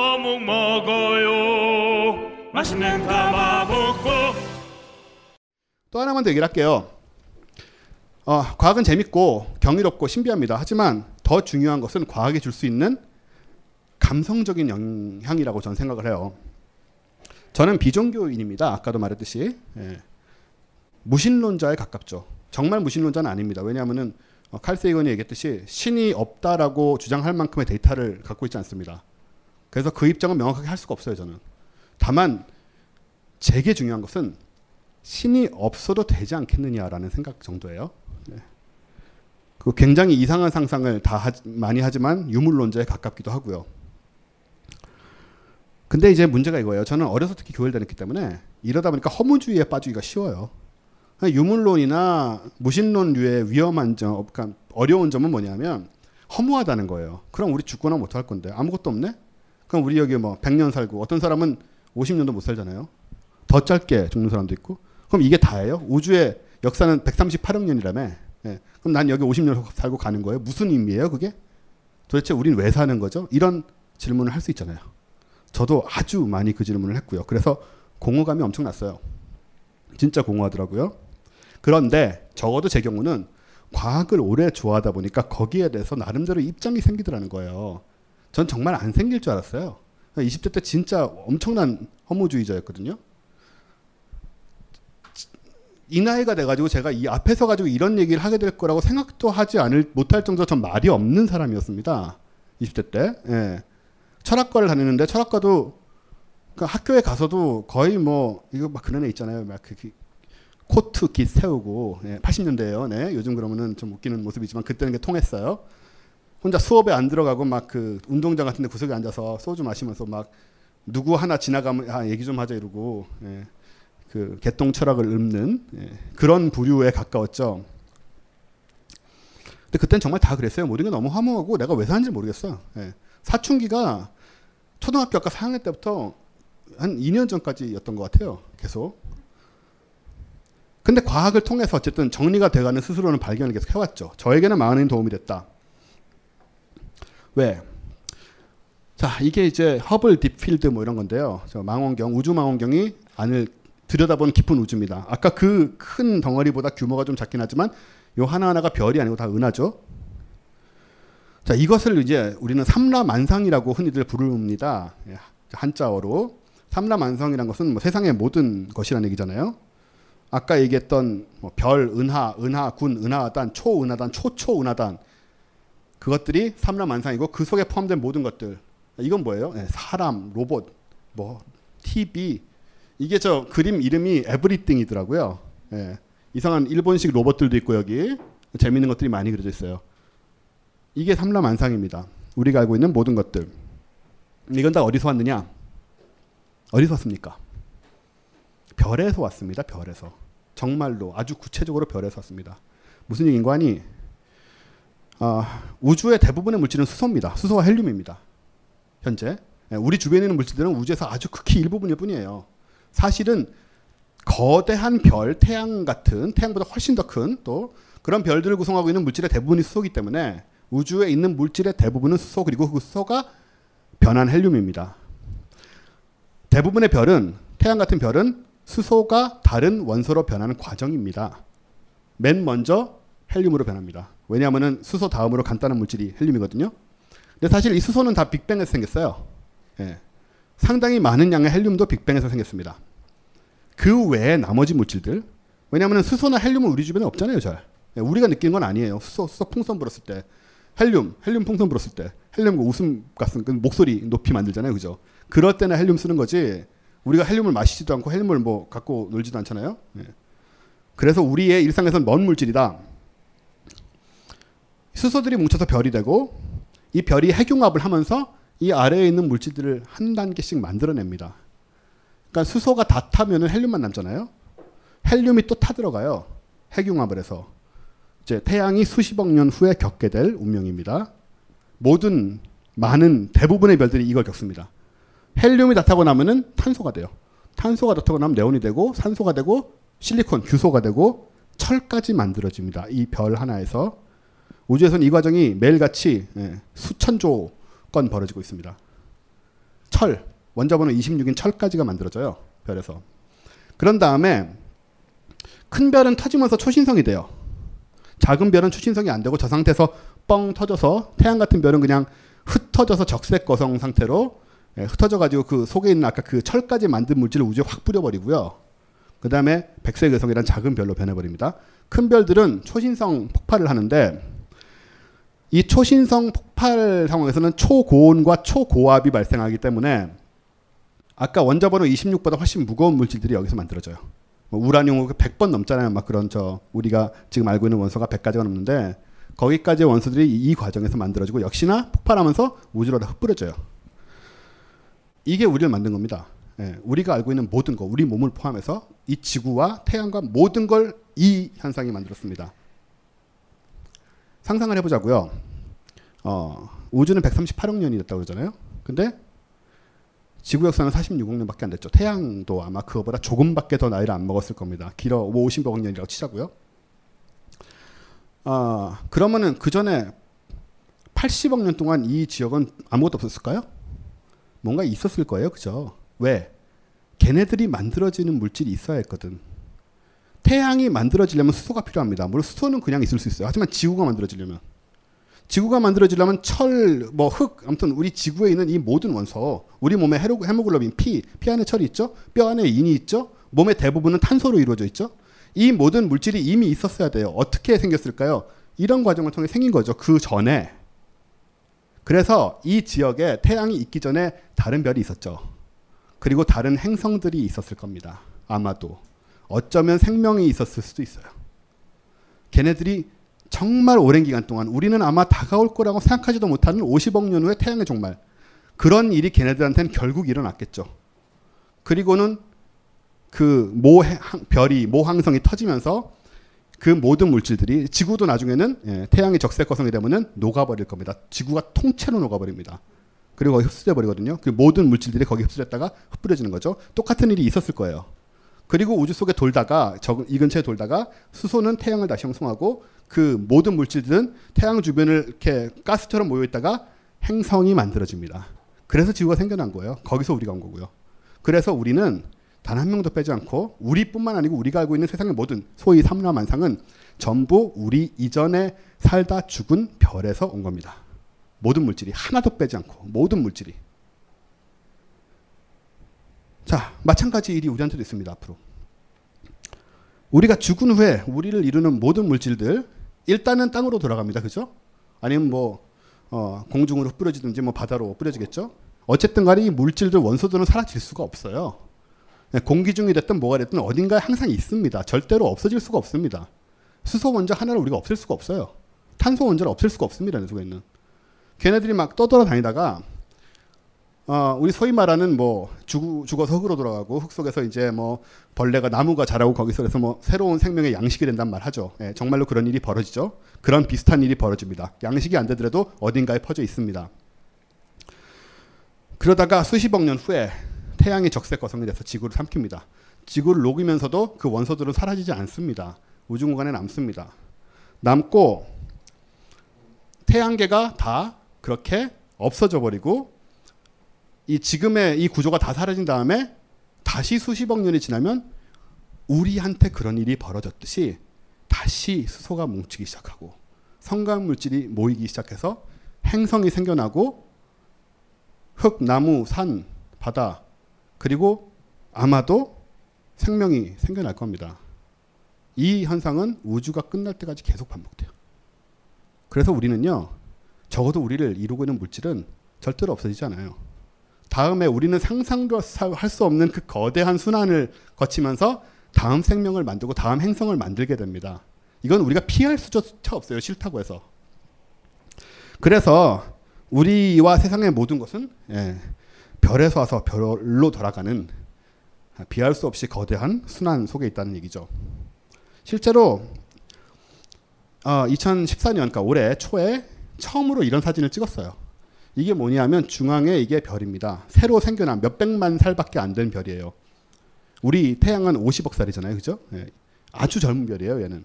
L: 어묵 먹어요 맛있는 가마볶고
F: 또 하나만 더 얘기를 할게요. 어, 과학은 재밌고 경이롭고 신비합니다. 하지만 더 중요한 것은 과학이 줄 수 있는 감성적인 영향이라고 저는 생각을 해요. 저는 비종교인입니다. 아까도 말했듯이 예. 무신론자에 가깝죠. 정말 무신론자는 아닙니다. 왜냐하면은 어, 칼 세이건이 얘기했듯이 신이 없다라고 주장할 만큼의 데이터를 갖고 있지 않습니다. 그래서 그 입장은 명확하게 할 수가 없어요. 저는. 다만 제게 중요한 것은 신이 없어도 되지 않겠느냐라는 생각 정도예요. 네. 그 굉장히 이상한 상상을 다 하, 많이 하지만 유물론자에 가깝기도 하고요. 근데 이제 문제가 이거예요. 저는 어려서 특히 교회를 다녔기 때문에 이러다 보니까 허무주의에 빠지기가 쉬워요. 유물론이나 무신론류의 위험한 점, 그러니까 어려운 점은 뭐냐면 허무하다는 거예요. 그럼 우리 죽거나 못할 건데 아무것도 없네? 그럼 우리 여기 뭐 100년 살고 어떤 사람은 50년도 못 살잖아요. 더 짧게 죽는 사람도 있고. 그럼 이게 다예요? 우주의 역사는 138억 년이라며. 예. 그럼 난 여기 50년 살고 가는 거예요? 무슨 의미예요, 그게? 도대체 우린 왜 사는 거죠? 이런 질문을 할 수 있잖아요. 저도 아주 많이 그 질문을 했고요. 그래서 공허감이 엄청났어요. 진짜 공허하더라고요. 그런데 적어도 제 경우는 과학을 오래 좋아하다 보니까 거기에 대해서 나름대로 입장이 생기더라는 거예요. 전 정말 안 생길 줄 알았어요. 20대 때 진짜 엄청난 허무주의자였거든요. 이 나이가 돼가지고 제가 이 앞에서 가지고 이런 얘기를 하게 될 거라고 생각도 하지 않을 못할 정도로 전 말이 없는 사람이었습니다. 20대 때. 예. 철학과를 다니는데 철학과도 그 학교에 가서도 거의 뭐 이거 막 그런 애 있잖아요. 막 그 그 코트 깃 세우고 예, 80년대예요. 네. 요즘 그러면은 좀 웃기는 모습이지만 그때는 게 통했어요. 혼자 수업에 안 들어가고 막 그 운동장 같은 데 구석에 앉아서 소주 마시면서 막 누구 하나 지나가면 아 얘기 좀 하자 이러고 예. 그 개똥 철학을 읊는 예. 그런 부류에 가까웠죠. 근데 그땐 정말 다 그랬어요. 모든 게 너무 허무하고 내가 왜 사는지 모르겠어. 예. 사춘기가 초등학교 아까 4학년 때부터 한 2년 전까지였던 것 같아요. 계속. 근데 과학을 통해서 어쨌든 정리가 돼가는 스스로는 발견을 계속 해왔죠. 저에게는 많은 도움이 됐다. 왜? 자, 이게 이제 허블 딥필드 뭐 이런 건데요. 저 망원경, 우주 망원경이 안을 들여다본 깊은 우주입니다. 아까 그 큰 덩어리보다 규모가 좀 작긴 하지만 요 하나하나가 별이 아니고 다 은하죠. 자, 이것을 이제 우리는 삼라만상이라고 흔히들 부릅니다. 예, 한자어로. 삼라만상이라는 것은 뭐 세상의 모든 것이라는 얘기잖아요. 아까 얘기했던 뭐 별, 은하, 은하, 군, 은하단, 초은하단, 초초은하단 그것들이 삼라만상이고 그 속에 포함된 모든 것들 이건 뭐예요? 네, 사람, 로봇, 뭐 TV 이게 저 그림 이름이 에브리띵이더라고요. 예, 이상한 일본식 로봇들도 있고 여기 재밌는 것들이 많이 그려져 있어요. 이게 삼라만상입니다. 우리가 알고 있는 모든 것들. 이건 다 어디서 왔느냐? 어디서 왔습니까? 별에서 왔습니다. 별에서. 정말로 아주 구체적으로 별에서 왔습니다. 무슨 얘기인가 하니 어, 우주의 대부분의 물질은 수소입니다. 수소와 헬륨입니다. 현재 우리 주변에 있는 물질들은 우주에서 아주 극히 일부분일 뿐이에요. 사실은 거대한 별, 태양 같은 태양보다 훨씬 더 큰 또 그런 별들을 구성하고 있는 물질의 대부분이 수소이기 때문에 우주에 있는 물질의 대부분은 수소 그리고 그 수소가 변한 헬륨입니다. 대부분의 별은 태양 같은 별은 수소가 다른 원소로 변하는 과정입니다. 맨 먼저 헬륨으로 변합니다. 왜냐하면 수소 다음으로 간단한 물질이 헬륨이거든요. 근데 사실 이 수소는 다 빅뱅에서 생겼어요. 예. 상당히 많은 양의 헬륨도 빅뱅에서 생겼습니다. 그 외에 나머지 물질들 왜냐하면 수소나 헬륨은 우리 주변에 없잖아요, 잘. 예, 우리가 느끼는 건 아니에요. 수소, 수소 풍선 불었을 때, 헬륨, 헬륨 풍선 불었을 때, 헬륨 웃음 같은 그 목소리 높이 만들잖아요, 그죠? 그럴 때는 헬륨 쓰는 거지. 우리가 헬륨을 마시지도 않고 헬륨을 뭐 갖고 놀지도 않잖아요. 예. 그래서 우리의 일상에서는 먼 물질이다. 수소들이 뭉쳐서 별이 되고 이 별이 핵융합을 하면서 이 아래에 있는 물질들을 한 단계씩 만들어냅니다. 그러니까 수소가 다 타면은 헬륨만 남잖아요. 헬륨이 또 타들어가요. 핵융합을 해서 이제 태양이 수십억 년 후에 겪게 될 운명입니다. 모든 많은 대부분의 별들이 이걸 겪습니다. 헬륨이 다 타고 나면은 탄소가 돼요. 탄소가 다 타고 나면 네온이 되고 산소가 되고 실리콘, 규소가 되고 철까지 만들어집니다. 이 별 하나에서 우주에서는 이 과정이 매일같이 예, 수천조 건 벌어지고 있습니다. 철, 원자번호 26인 철까지가 만들어져요. 별에서. 그런 다음에 큰 별은 터지면서 초신성이 돼요. 작은 별은 초신성이 안 되고 저 상태에서 뻥 터져서 태양 같은 별은 그냥 흩어져서 적색 거성 상태로 예, 흩어져 가지고 그 속에 있는 아까 그 철까지 만든 물질을 우주에 확 뿌려버리고요. 그 다음에 백색 의성이란 작은 별로 변해버립니다. 큰 별들은 초신성 폭발을 하는데 이 초신성 폭발 상황에서는 초고온과 초고압이 발생하기 때문에 아까 원자 번호 26보다 훨씬 무거운 물질들이 여기서 만들어져요. 뭐 우라늄 100번 넘잖아요. 막 그런 저 우리가 지금 알고 있는 원소가 100가지가 넘는데 거기까지의 원소들이 이 과정에서 만들어지고 역시나 폭발하면서 우주로 다 흩뿌려져요. 이게 우리를 만든 겁니다. 예, 우리가 알고 있는 모든 거, 우리 몸을 포함해서 이 지구와 태양과 모든 걸 이 현상이 만들었습니다. 상상을 해보자고요. 어, 우주는 138억 년이 됐다고 그러잖아요. 근데 지구 역사는 46억 년밖에 안 됐죠. 태양도 아마 그거보다 조금밖에 더 나이를 안 먹었을 겁니다. 길어 50억 년이라고 치자고요. 아 그러면은 그 전에 80억 년 동안 이 지역은 아무것도 없었을까요? 뭔가 있었을 거예요, 그죠? 왜? 걔네들이 만들어지는 물질이 있어야 했거든. 태양이 만들어지려면 수소가 필요합니다. 물론 수소는 그냥 있을 수 있어요. 하지만 지구가 만들어지려면 지구가 만들어지려면 철, 뭐 흙, 아무튼 우리 지구에 있는 이 모든 원소, 우리 몸에 헤모글로빈, 피, 피 안에 철이 있죠, 뼈 안에 인이 있죠, 몸의 대부분은 탄소로 이루어져 있죠. 이 모든 물질이 이미 있었어야 돼요. 어떻게 생겼을까요? 이런 과정을 통해 생긴 거죠. 그 전에. 그래서 이 지역에 태양이 있기 전에 다른 별이 있었죠. 그리고 다른 행성들이 있었을 겁니다. 아마도. 어쩌면 생명이 있었을 수도 있어요. 걔네들이 정말 오랜 기간 동안 우리는 아마 다가올 거라고 생각하지도 못하는 50억 년 후에 태양의 종말. 그런 일이 걔네들한테는 결국 일어났겠죠. 그리고는 그 모 별이 모 항성이 터지면서 그 모든 물질들이 지구도 나중에는 예, 태양의 적색 거성이 되면은 녹아버릴 겁니다. 지구가 통째로 녹아버립니다. 그리고 흡수돼 버리거든요. 그 모든 물질들이 거기 흡수됐다가 흩뿌려지는 거죠. 똑같은 일이 있었을 거예요. 그리고 우주 속에 돌다가 저, 이 근처에 돌다가 수소는 태양을 다시 형성하고 그 모든 물질들은 태양 주변을 이렇게 가스처럼 모여 있다가 행성이 만들어집니다. 그래서 지구가 생겨난 거예요. 거기서 우리가 온 거고요. 그래서 우리는 단 한 명도 빼지 않고 우리뿐만 아니고 우리가 알고 있는 세상의 모든 소위 삼라만상은 전부 우리 이전에 살다 죽은 별에서 온 겁니다. 모든 물질이 하나도 빼지 않고 모든 물질이. 자, 마찬가지 일이 우리한테도 있습니다. 앞으로. 우리가 죽은 후에 우리를 이루는 모든 물질들 일단은 땅으로 돌아갑니다. 그죠? 아니면 뭐 어, 공중으로 뿌려지든지 뭐 바다로 뿌려지겠죠? 어쨌든 간에 이 물질들 원소들은 사라질 수가 없어요. 네, 공기 중이 됐든 뭐가 됐든 어딘가에 항상 있습니다. 절대로 없어질 수가 없습니다. 수소 원자 하나를 우리가 없앨 수가 없어요. 탄소 원자를 없앨 수가 없습니다. 내 속에 있는. 걔네들이 막 떠돌아다니다가 어, 우리 소위 말하는 뭐 죽, 죽어서 흙으로 돌아가고 흙 속에서 이제 뭐 벌레가 나무가 자라고 거기서 그래서 뭐 새로운 생명의 양식이 된단 말 하죠. 예, 정말로 그런 일이 벌어지죠. 그런 비슷한 일이 벌어집니다. 양식이 안 되더라도 어딘가에 퍼져 있습니다. 그러다가 수십억 년 후에 태양이 적색 거성이 돼서 지구를 삼킵니다. 지구를 녹이면서도 그 원소들은 사라지지 않습니다. 우주 공간에 남습니다. 남고 태양계가 다 그렇게 없어져 버리고 이 지금의 이 구조가 다 사라진 다음에 다시 수십억 년이 지나면 우리한테 그런 일이 벌어졌듯이 다시 수소가 뭉치기 시작하고 성간 물질이 모이기 시작해서 행성이 생겨나고 흙, 나무, 산, 바다 그리고 아마도 생명이 생겨날 겁니다. 이 현상은 우주가 끝날 때까지 계속 반복돼요. 그래서 우리는요, 적어도 우리를 이루고 있는 물질은 절대로 없어지지 않아요. 다음에 우리는 상상도 할 수 없는 그 거대한 순환을 거치면서 다음 생명을 만들고 다음 행성을 만들게 됩니다. 이건 우리가 피할 수조차 없어요. 싫다고 해서. 그래서 우리와 세상의 모든 것은 예, 별에서 와서 별로 돌아가는 비할 수 없이 거대한 순환 속에 있다는 얘기죠. 실제로 어, 2014년, 그러니까 올해 초에 처음으로 이런 사진을 찍었어요. 이게 뭐냐면 중앙에 이게 별입니다. 새로 생겨난 몇백만 살밖에 안 된 별이에요. 우리 태양은 50억 살이잖아요. 그죠? 예. 아주 젊은 별이에요, 얘는.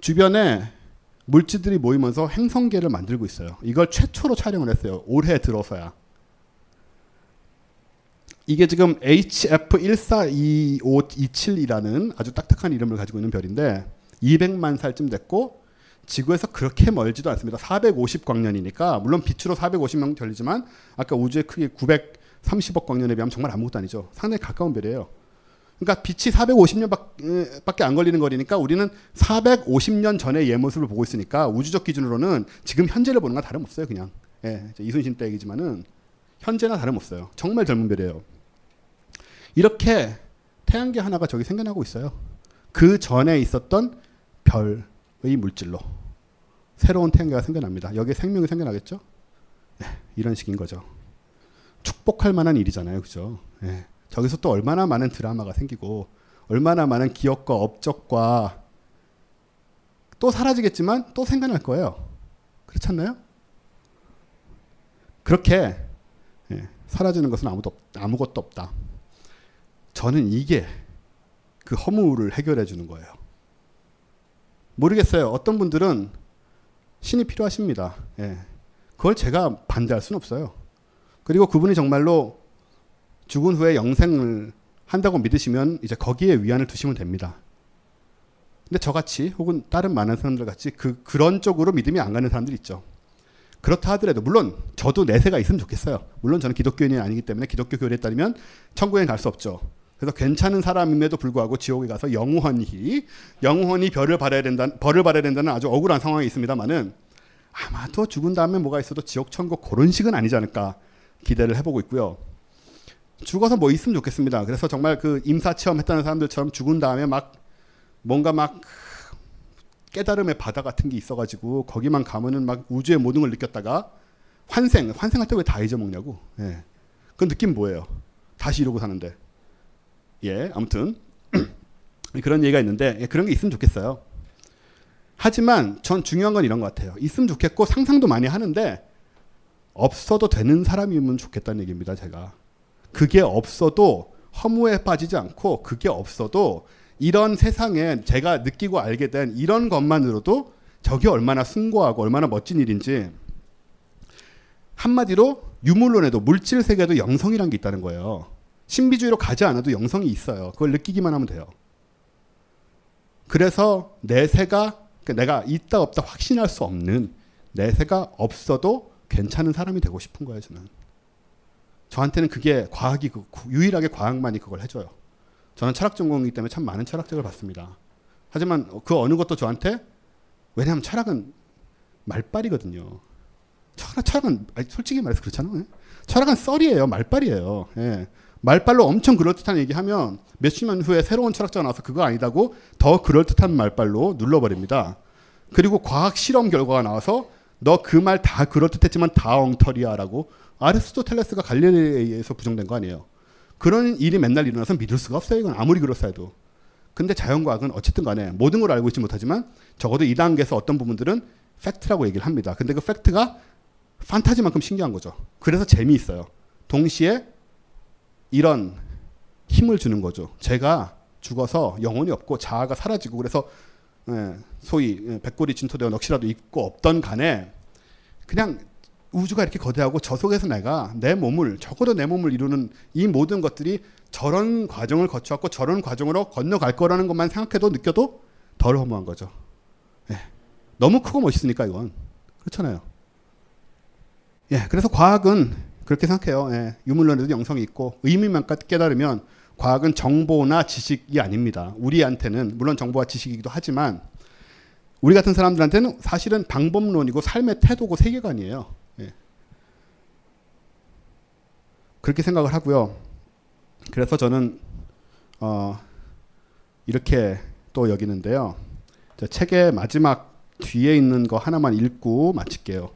F: 주변에 물질들이 모이면서 행성계를 만들고 있어요. 이걸 최초로 촬영을 했어요. 올해 들어서야. 이게 지금 HF142527이라는 아주 딱딱한 이름을 가지고 있는 별인데 200만 살쯤 됐고 지구에서 그렇게 멀지도 않습니다. 450광년이니까 물론 빛으로 450명 별이지만 아까 우주의 크기 930억 광년에 비하면 정말 아무것도 아니죠. 상당히 가까운 별이에요. 그러니까 빛이 450년밖에 안 걸리는 거리니까 우리는 450년 전의 얘 모습을 보고 있으니까 우주적 기준으로는 지금 현재를 보는 건 다름없어요. 그냥 예, 이순신 때 얘기지만은 현재나 다름없어요. 정말 젊은 별이에요. 이렇게 태양계 하나가 저기 생겨나고 있어요. 그 전에 있었던 별의 물질로 새로운 태양계가 생겨납니다. 여기에 생명이 생겨나겠죠? 네, 이런 식인 거죠. 축복할 만한 일이잖아요, 그죠? 예. 저기서 또 얼마나 많은 드라마가 생기고 얼마나 많은 기억과 업적과 또 사라지겠지만 또 생겨날 거예요. 그렇지 않나요? 그렇게 예, 사라지는 것은 아무도 없, 아무것도 없다. 저는 이게 그 허무를 해결해 주는 거예요. 모르겠어요. 어떤 분들은 신이 필요하십니다. 예. 그걸 제가 반대할 수는 없어요. 그리고 그분이 정말로 죽은 후에 영생을 한다고 믿으시면 이제 거기에 위안을 두시면 됩니다. 근데 저같이 혹은 다른 많은 사람들 같이 그 그런 쪽으로 믿음이 안 가는 사람들이 있죠. 그렇다 하더라도 물론 저도 내세가 있으면 좋겠어요. 물론 저는 기독교인이 아니기 때문에 기독교 교리에 따르면 천국에 갈 수 없죠. 그래서 괜찮은 사람임에도 불구하고 지옥에 가서 영원히 영원히 별을 받아야 된다 벌을 받아야 된다는 아주 억울한 상황이 있습니다만은 아마도 죽은 다음에 뭐가 있어도 지옥 천국 그런 식은 아니지 않을까 기대를 해보고 있고요. 죽어서 뭐 있으면 좋겠습니다. 그래서 정말 그 임사 체험했다는 사람들처럼 죽은 다음에 막 뭔가 막 깨달음의 바다 같은 게 있어가지고 거기만 가면은 막 우주의 모든 걸 느꼈다가 환생, 환생할 때 왜 다 잊어먹냐고. 예. 그 느낌 뭐예요? 다시 이러고 사는데. 예, 아무튼 *clears throat* 그런 얘기가 있는데 예, 그런 게 있으면 좋겠어요. 하지만 전 중요한 건 이런 것 같아요. 있으면 좋겠고 상상도 많이 하는데 없어도 되는 사람이면 좋겠다는 얘기입니다. 제가 그게 없어도 허무에 빠지지 않고 그게 없어도 이런 세상에 제가 느끼고 알게 된 이런 것만으로도 저게 얼마나 숭고하고 얼마나 멋진 일인지 한마디로 유물론에도 물질 세계도 영성이란 게 있다는 거예요. 신비주의로 가지 않아도 영성이 있어요. 그걸 느끼기만 하면 돼요. 그래서 내세가 그러니까 내가 있다 없다 확신할 수 없는 내세가 없어도 괜찮은 사람이 되고 싶은 거예요. 저는. 저한테는 그게 과학이 그 유일하게 과학만이 그걸 해줘요. 저는 철학 전공이기 때문에 참 많은 철학책을 봤습니다. 하지만 그 어느 것도 저한테 왜냐하면 철학은 말빨이거든요. 철학, 철학은 솔직히 말해서 그렇잖아요. 철학은 썰이에요. 말빨이에요. 예. 말빨로 엄청 그럴듯한 얘기하면 몇십 년 후에 새로운 철학자가 나와서 그거 아니다고 더 그럴듯한 말빨로 눌러버립니다. 그리고 과학 실험 결과가 나와서 너 그 말 다 그럴듯했지만 다 엉터리야라고 아리스토텔레스가 갈릴레이에 의해서 부정된 거 아니에요. 그런 일이 맨날 일어나서 믿을 수가 없어요. 이건 아무리 그렇사 해도. 근데 자연과학은 어쨌든 간에 모든 걸 알고 있지 못하지만 적어도 이 단계에서 어떤 부분들은 팩트라고 얘기를 합니다. 근데 그 팩트가 판타지만큼 신기한 거죠. 그래서 재미있어요. 동시에 이런 힘을 주는 거죠. 제가 죽어서 영혼이 없고 자아가 사라지고 그래서 예, 소위 예, 백골이 진토되어 넋이라도 있고 없던 간에 그냥 우주가 이렇게 거대하고 저 속에서 내가 내 몸을 적어도 내 몸을 이루는 이 모든 것들이 저런 과정을 거쳐왔고 저런 과정으로 건너갈 거라는 것만 생각해도 느껴도 덜 허무한 거죠. 예. 너무 크고 멋있으니까 이건 그렇잖아요. 예, 그래서 과학은 그렇게 생각해요. 예, 유물론에도 영성이 있고 의미만 깨달으면 과학은 정보나 지식이 아닙니다. 우리한테는 물론 정보와 지식이기도 하지만 우리 같은 사람들한테는 사실은 방법론이고 삶의 태도고 세계관이에요. 예. 그렇게 생각을 하고요. 그래서 저는 어, 이렇게 또 여기는데요. 책의 마지막 뒤에 있는 거 하나만 읽고 마칠게요.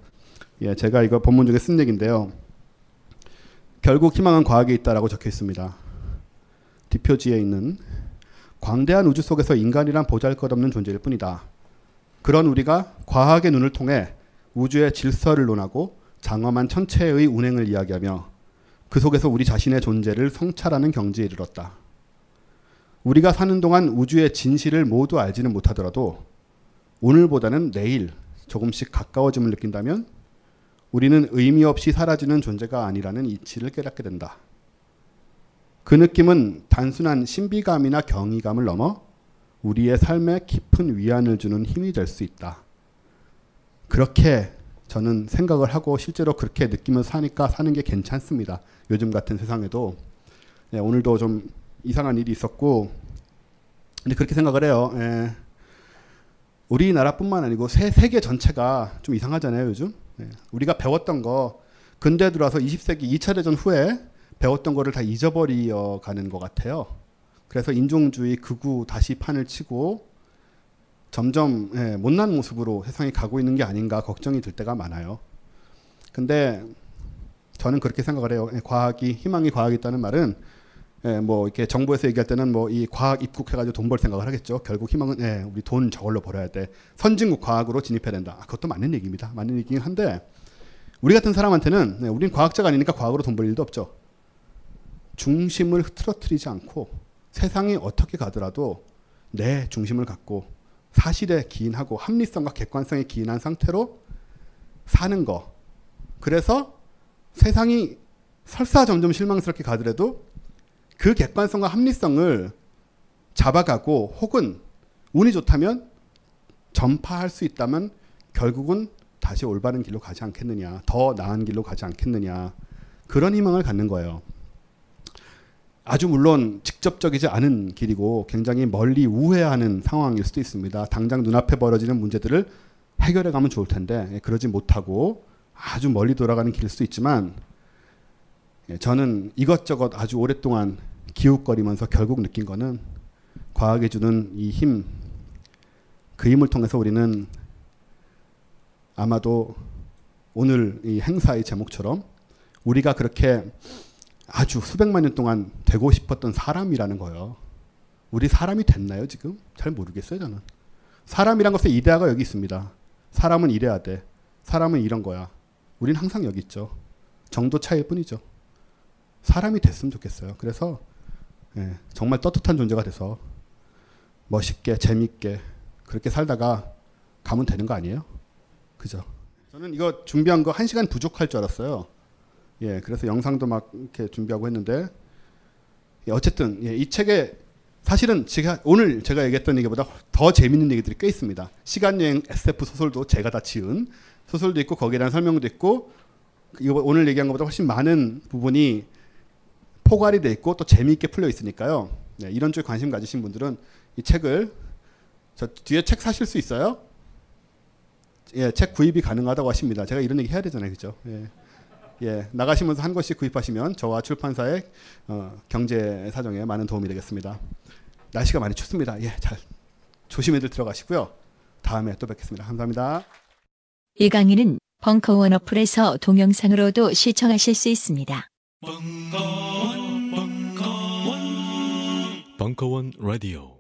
F: 예, 제가 이거 본문 중에 쓴 얘기인데요. 결국 희망은 과학에 있다라고 적혀 있습니다. 뒷표지에 있는 광대한 우주 속에서 인간이란 보잘것없는 존재일 뿐이다. 그런 우리가 과학의 눈을 통해 우주의 질서를 논하고 장엄한 천체의 운행을 이야기하며 그 속에서 우리 자신의 존재를 성찰하는 경지에 이르렀다. 우리가 사는 동안 우주의 진실을 모두 알지는 못하더라도 오늘보다는 내일 조금씩 가까워짐을 느낀다면 우리는 의미 없이 사라지는 존재가 아니라는 이치를 깨닫게 된다. 그 느낌은 단순한 신비감이나 경이감을 넘어 우리의 삶에 깊은 위안을 주는 힘이 될 수 있다. 그렇게 저는 생각을 하고 실제로 그렇게 느끼면서 사니까 사는 게 괜찮습니다. 요즘 같은 세상에도 네, 오늘도 좀 이상한 일이 있었고 근데 그렇게 생각을 해요. 예. 우리나라뿐만 아니고 세, 세계 전체가 좀 이상하잖아요 요즘. 예. 우리가 배웠던 거 근대 들어와서 20세기 2차 대전 후에 배웠던 거를 다 잊어버려 가는 것 같아요. 그래서 인종주의 극우 다시 판을 치고 점점 예, 못난 모습으로 세상이 가고 있는 게 아닌가 걱정이 들 때가 많아요. 근데 저는 그렇게 생각을 해요. 예, 과학이 희망이 과학이 있다는 말은 예, 뭐 이렇게 정부에서 얘기할 때는 뭐 이 과학 입국해가지고 돈 벌 생각을 하겠죠. 결국 희망은 예, 우리 돈 저걸로 벌어야 돼. 선진국 과학으로 진입해야 된다. 아, 그것도 맞는 얘기입니다. 맞는 얘기긴 한데 우리 같은 사람한테는 네, 우린 과학자가 아니니까 과학으로 돈 벌 일도 없죠. 중심을 흐트러뜨리지 않고 세상이 어떻게 가더라도 내 중심을 갖고 사실에 기인하고 합리성과 객관성에 기인한 상태로 사는 거. 그래서 세상이 설사 점점 실망스럽게 가더라도 그 객관성과 합리성을 잡아가고 혹은 운이 좋다면 전파할 수 있다면 결국은 다시 올바른 길로 가지 않겠느냐. 더 나은 길로 가지 않겠느냐. 그런 희망을 갖는 거예요. 아주 물론 직접적이지 않은 길이고 굉장히 멀리 우회하는 상황일 수도 있습니다. 당장 눈앞에 벌어지는 문제들을 해결해 가면 좋을 텐데 예, 그러지 못하고 아주 멀리 돌아가는 길일 수도 있지만 예, 저는 이것저것 아주 오랫동안 기웃거리면서 결국 느낀 거는 과학이 주는 이 힘, 그 힘을 통해서 우리는 아마도 오늘 이 행사의 제목처럼 우리가 그렇게 아주 수백만 년 동안 되고 싶었던 사람이라는 거예요. 우리 사람이 됐나요, 지금? 잘 모르겠어요, 저는. 사람이란 것의 이데아가 여기 있습니다. 사람은 이래야 돼. 사람은 이런 거야. 우린 항상 여기 있죠. 정도 차이일 뿐이죠. 사람이 됐으면 좋겠어요. 그래서 예, 정말 떳떳한 존재가 돼서 멋있게 재밌게 그렇게 살다가 가면 되는 거 아니에요? 그죠? 저는 이거 준비한 거한 시간 부족할 줄 알았어요. 예, 그래서 영상도 막 이렇게 준비하고 했는데 예, 어쨌든 예, 이 책에 사실은 제가 오늘 제가 얘기했던 얘기보다 더 재밌는 얘기들이 꽤 있습니다. 시간 여행 SF 소설도 제가 다 지은 소설도 있고 거기에 대한 설명도 있고 이거 오늘 얘기한 것보다 훨씬 많은 부분이 포괄이 돼 있고 또 재미있게 풀려 있으니까요. 네, 이런 쪽에 관심 가지신 분들은 이 책을 저 뒤에 책 사실 수 있어요? 예, 책 구입이 가능하다고 하십니다. 제가 이런 얘기 해야 되잖아요, 그죠? 예. 예, 나가시면서 한 권씩 구입하시면 저와 출판사의 어, 경제 사정에 많은 도움이 되겠습니다. 날씨가 많이 춥습니다. 예, 잘 조심히들 들어가시고요. 다음에 또 뵙겠습니다. 감사합니다.
B: 이 강의는 벙커원 어플에서 동영상으로도 시청하실 수 있습니다.
M: 벙커 원 라디오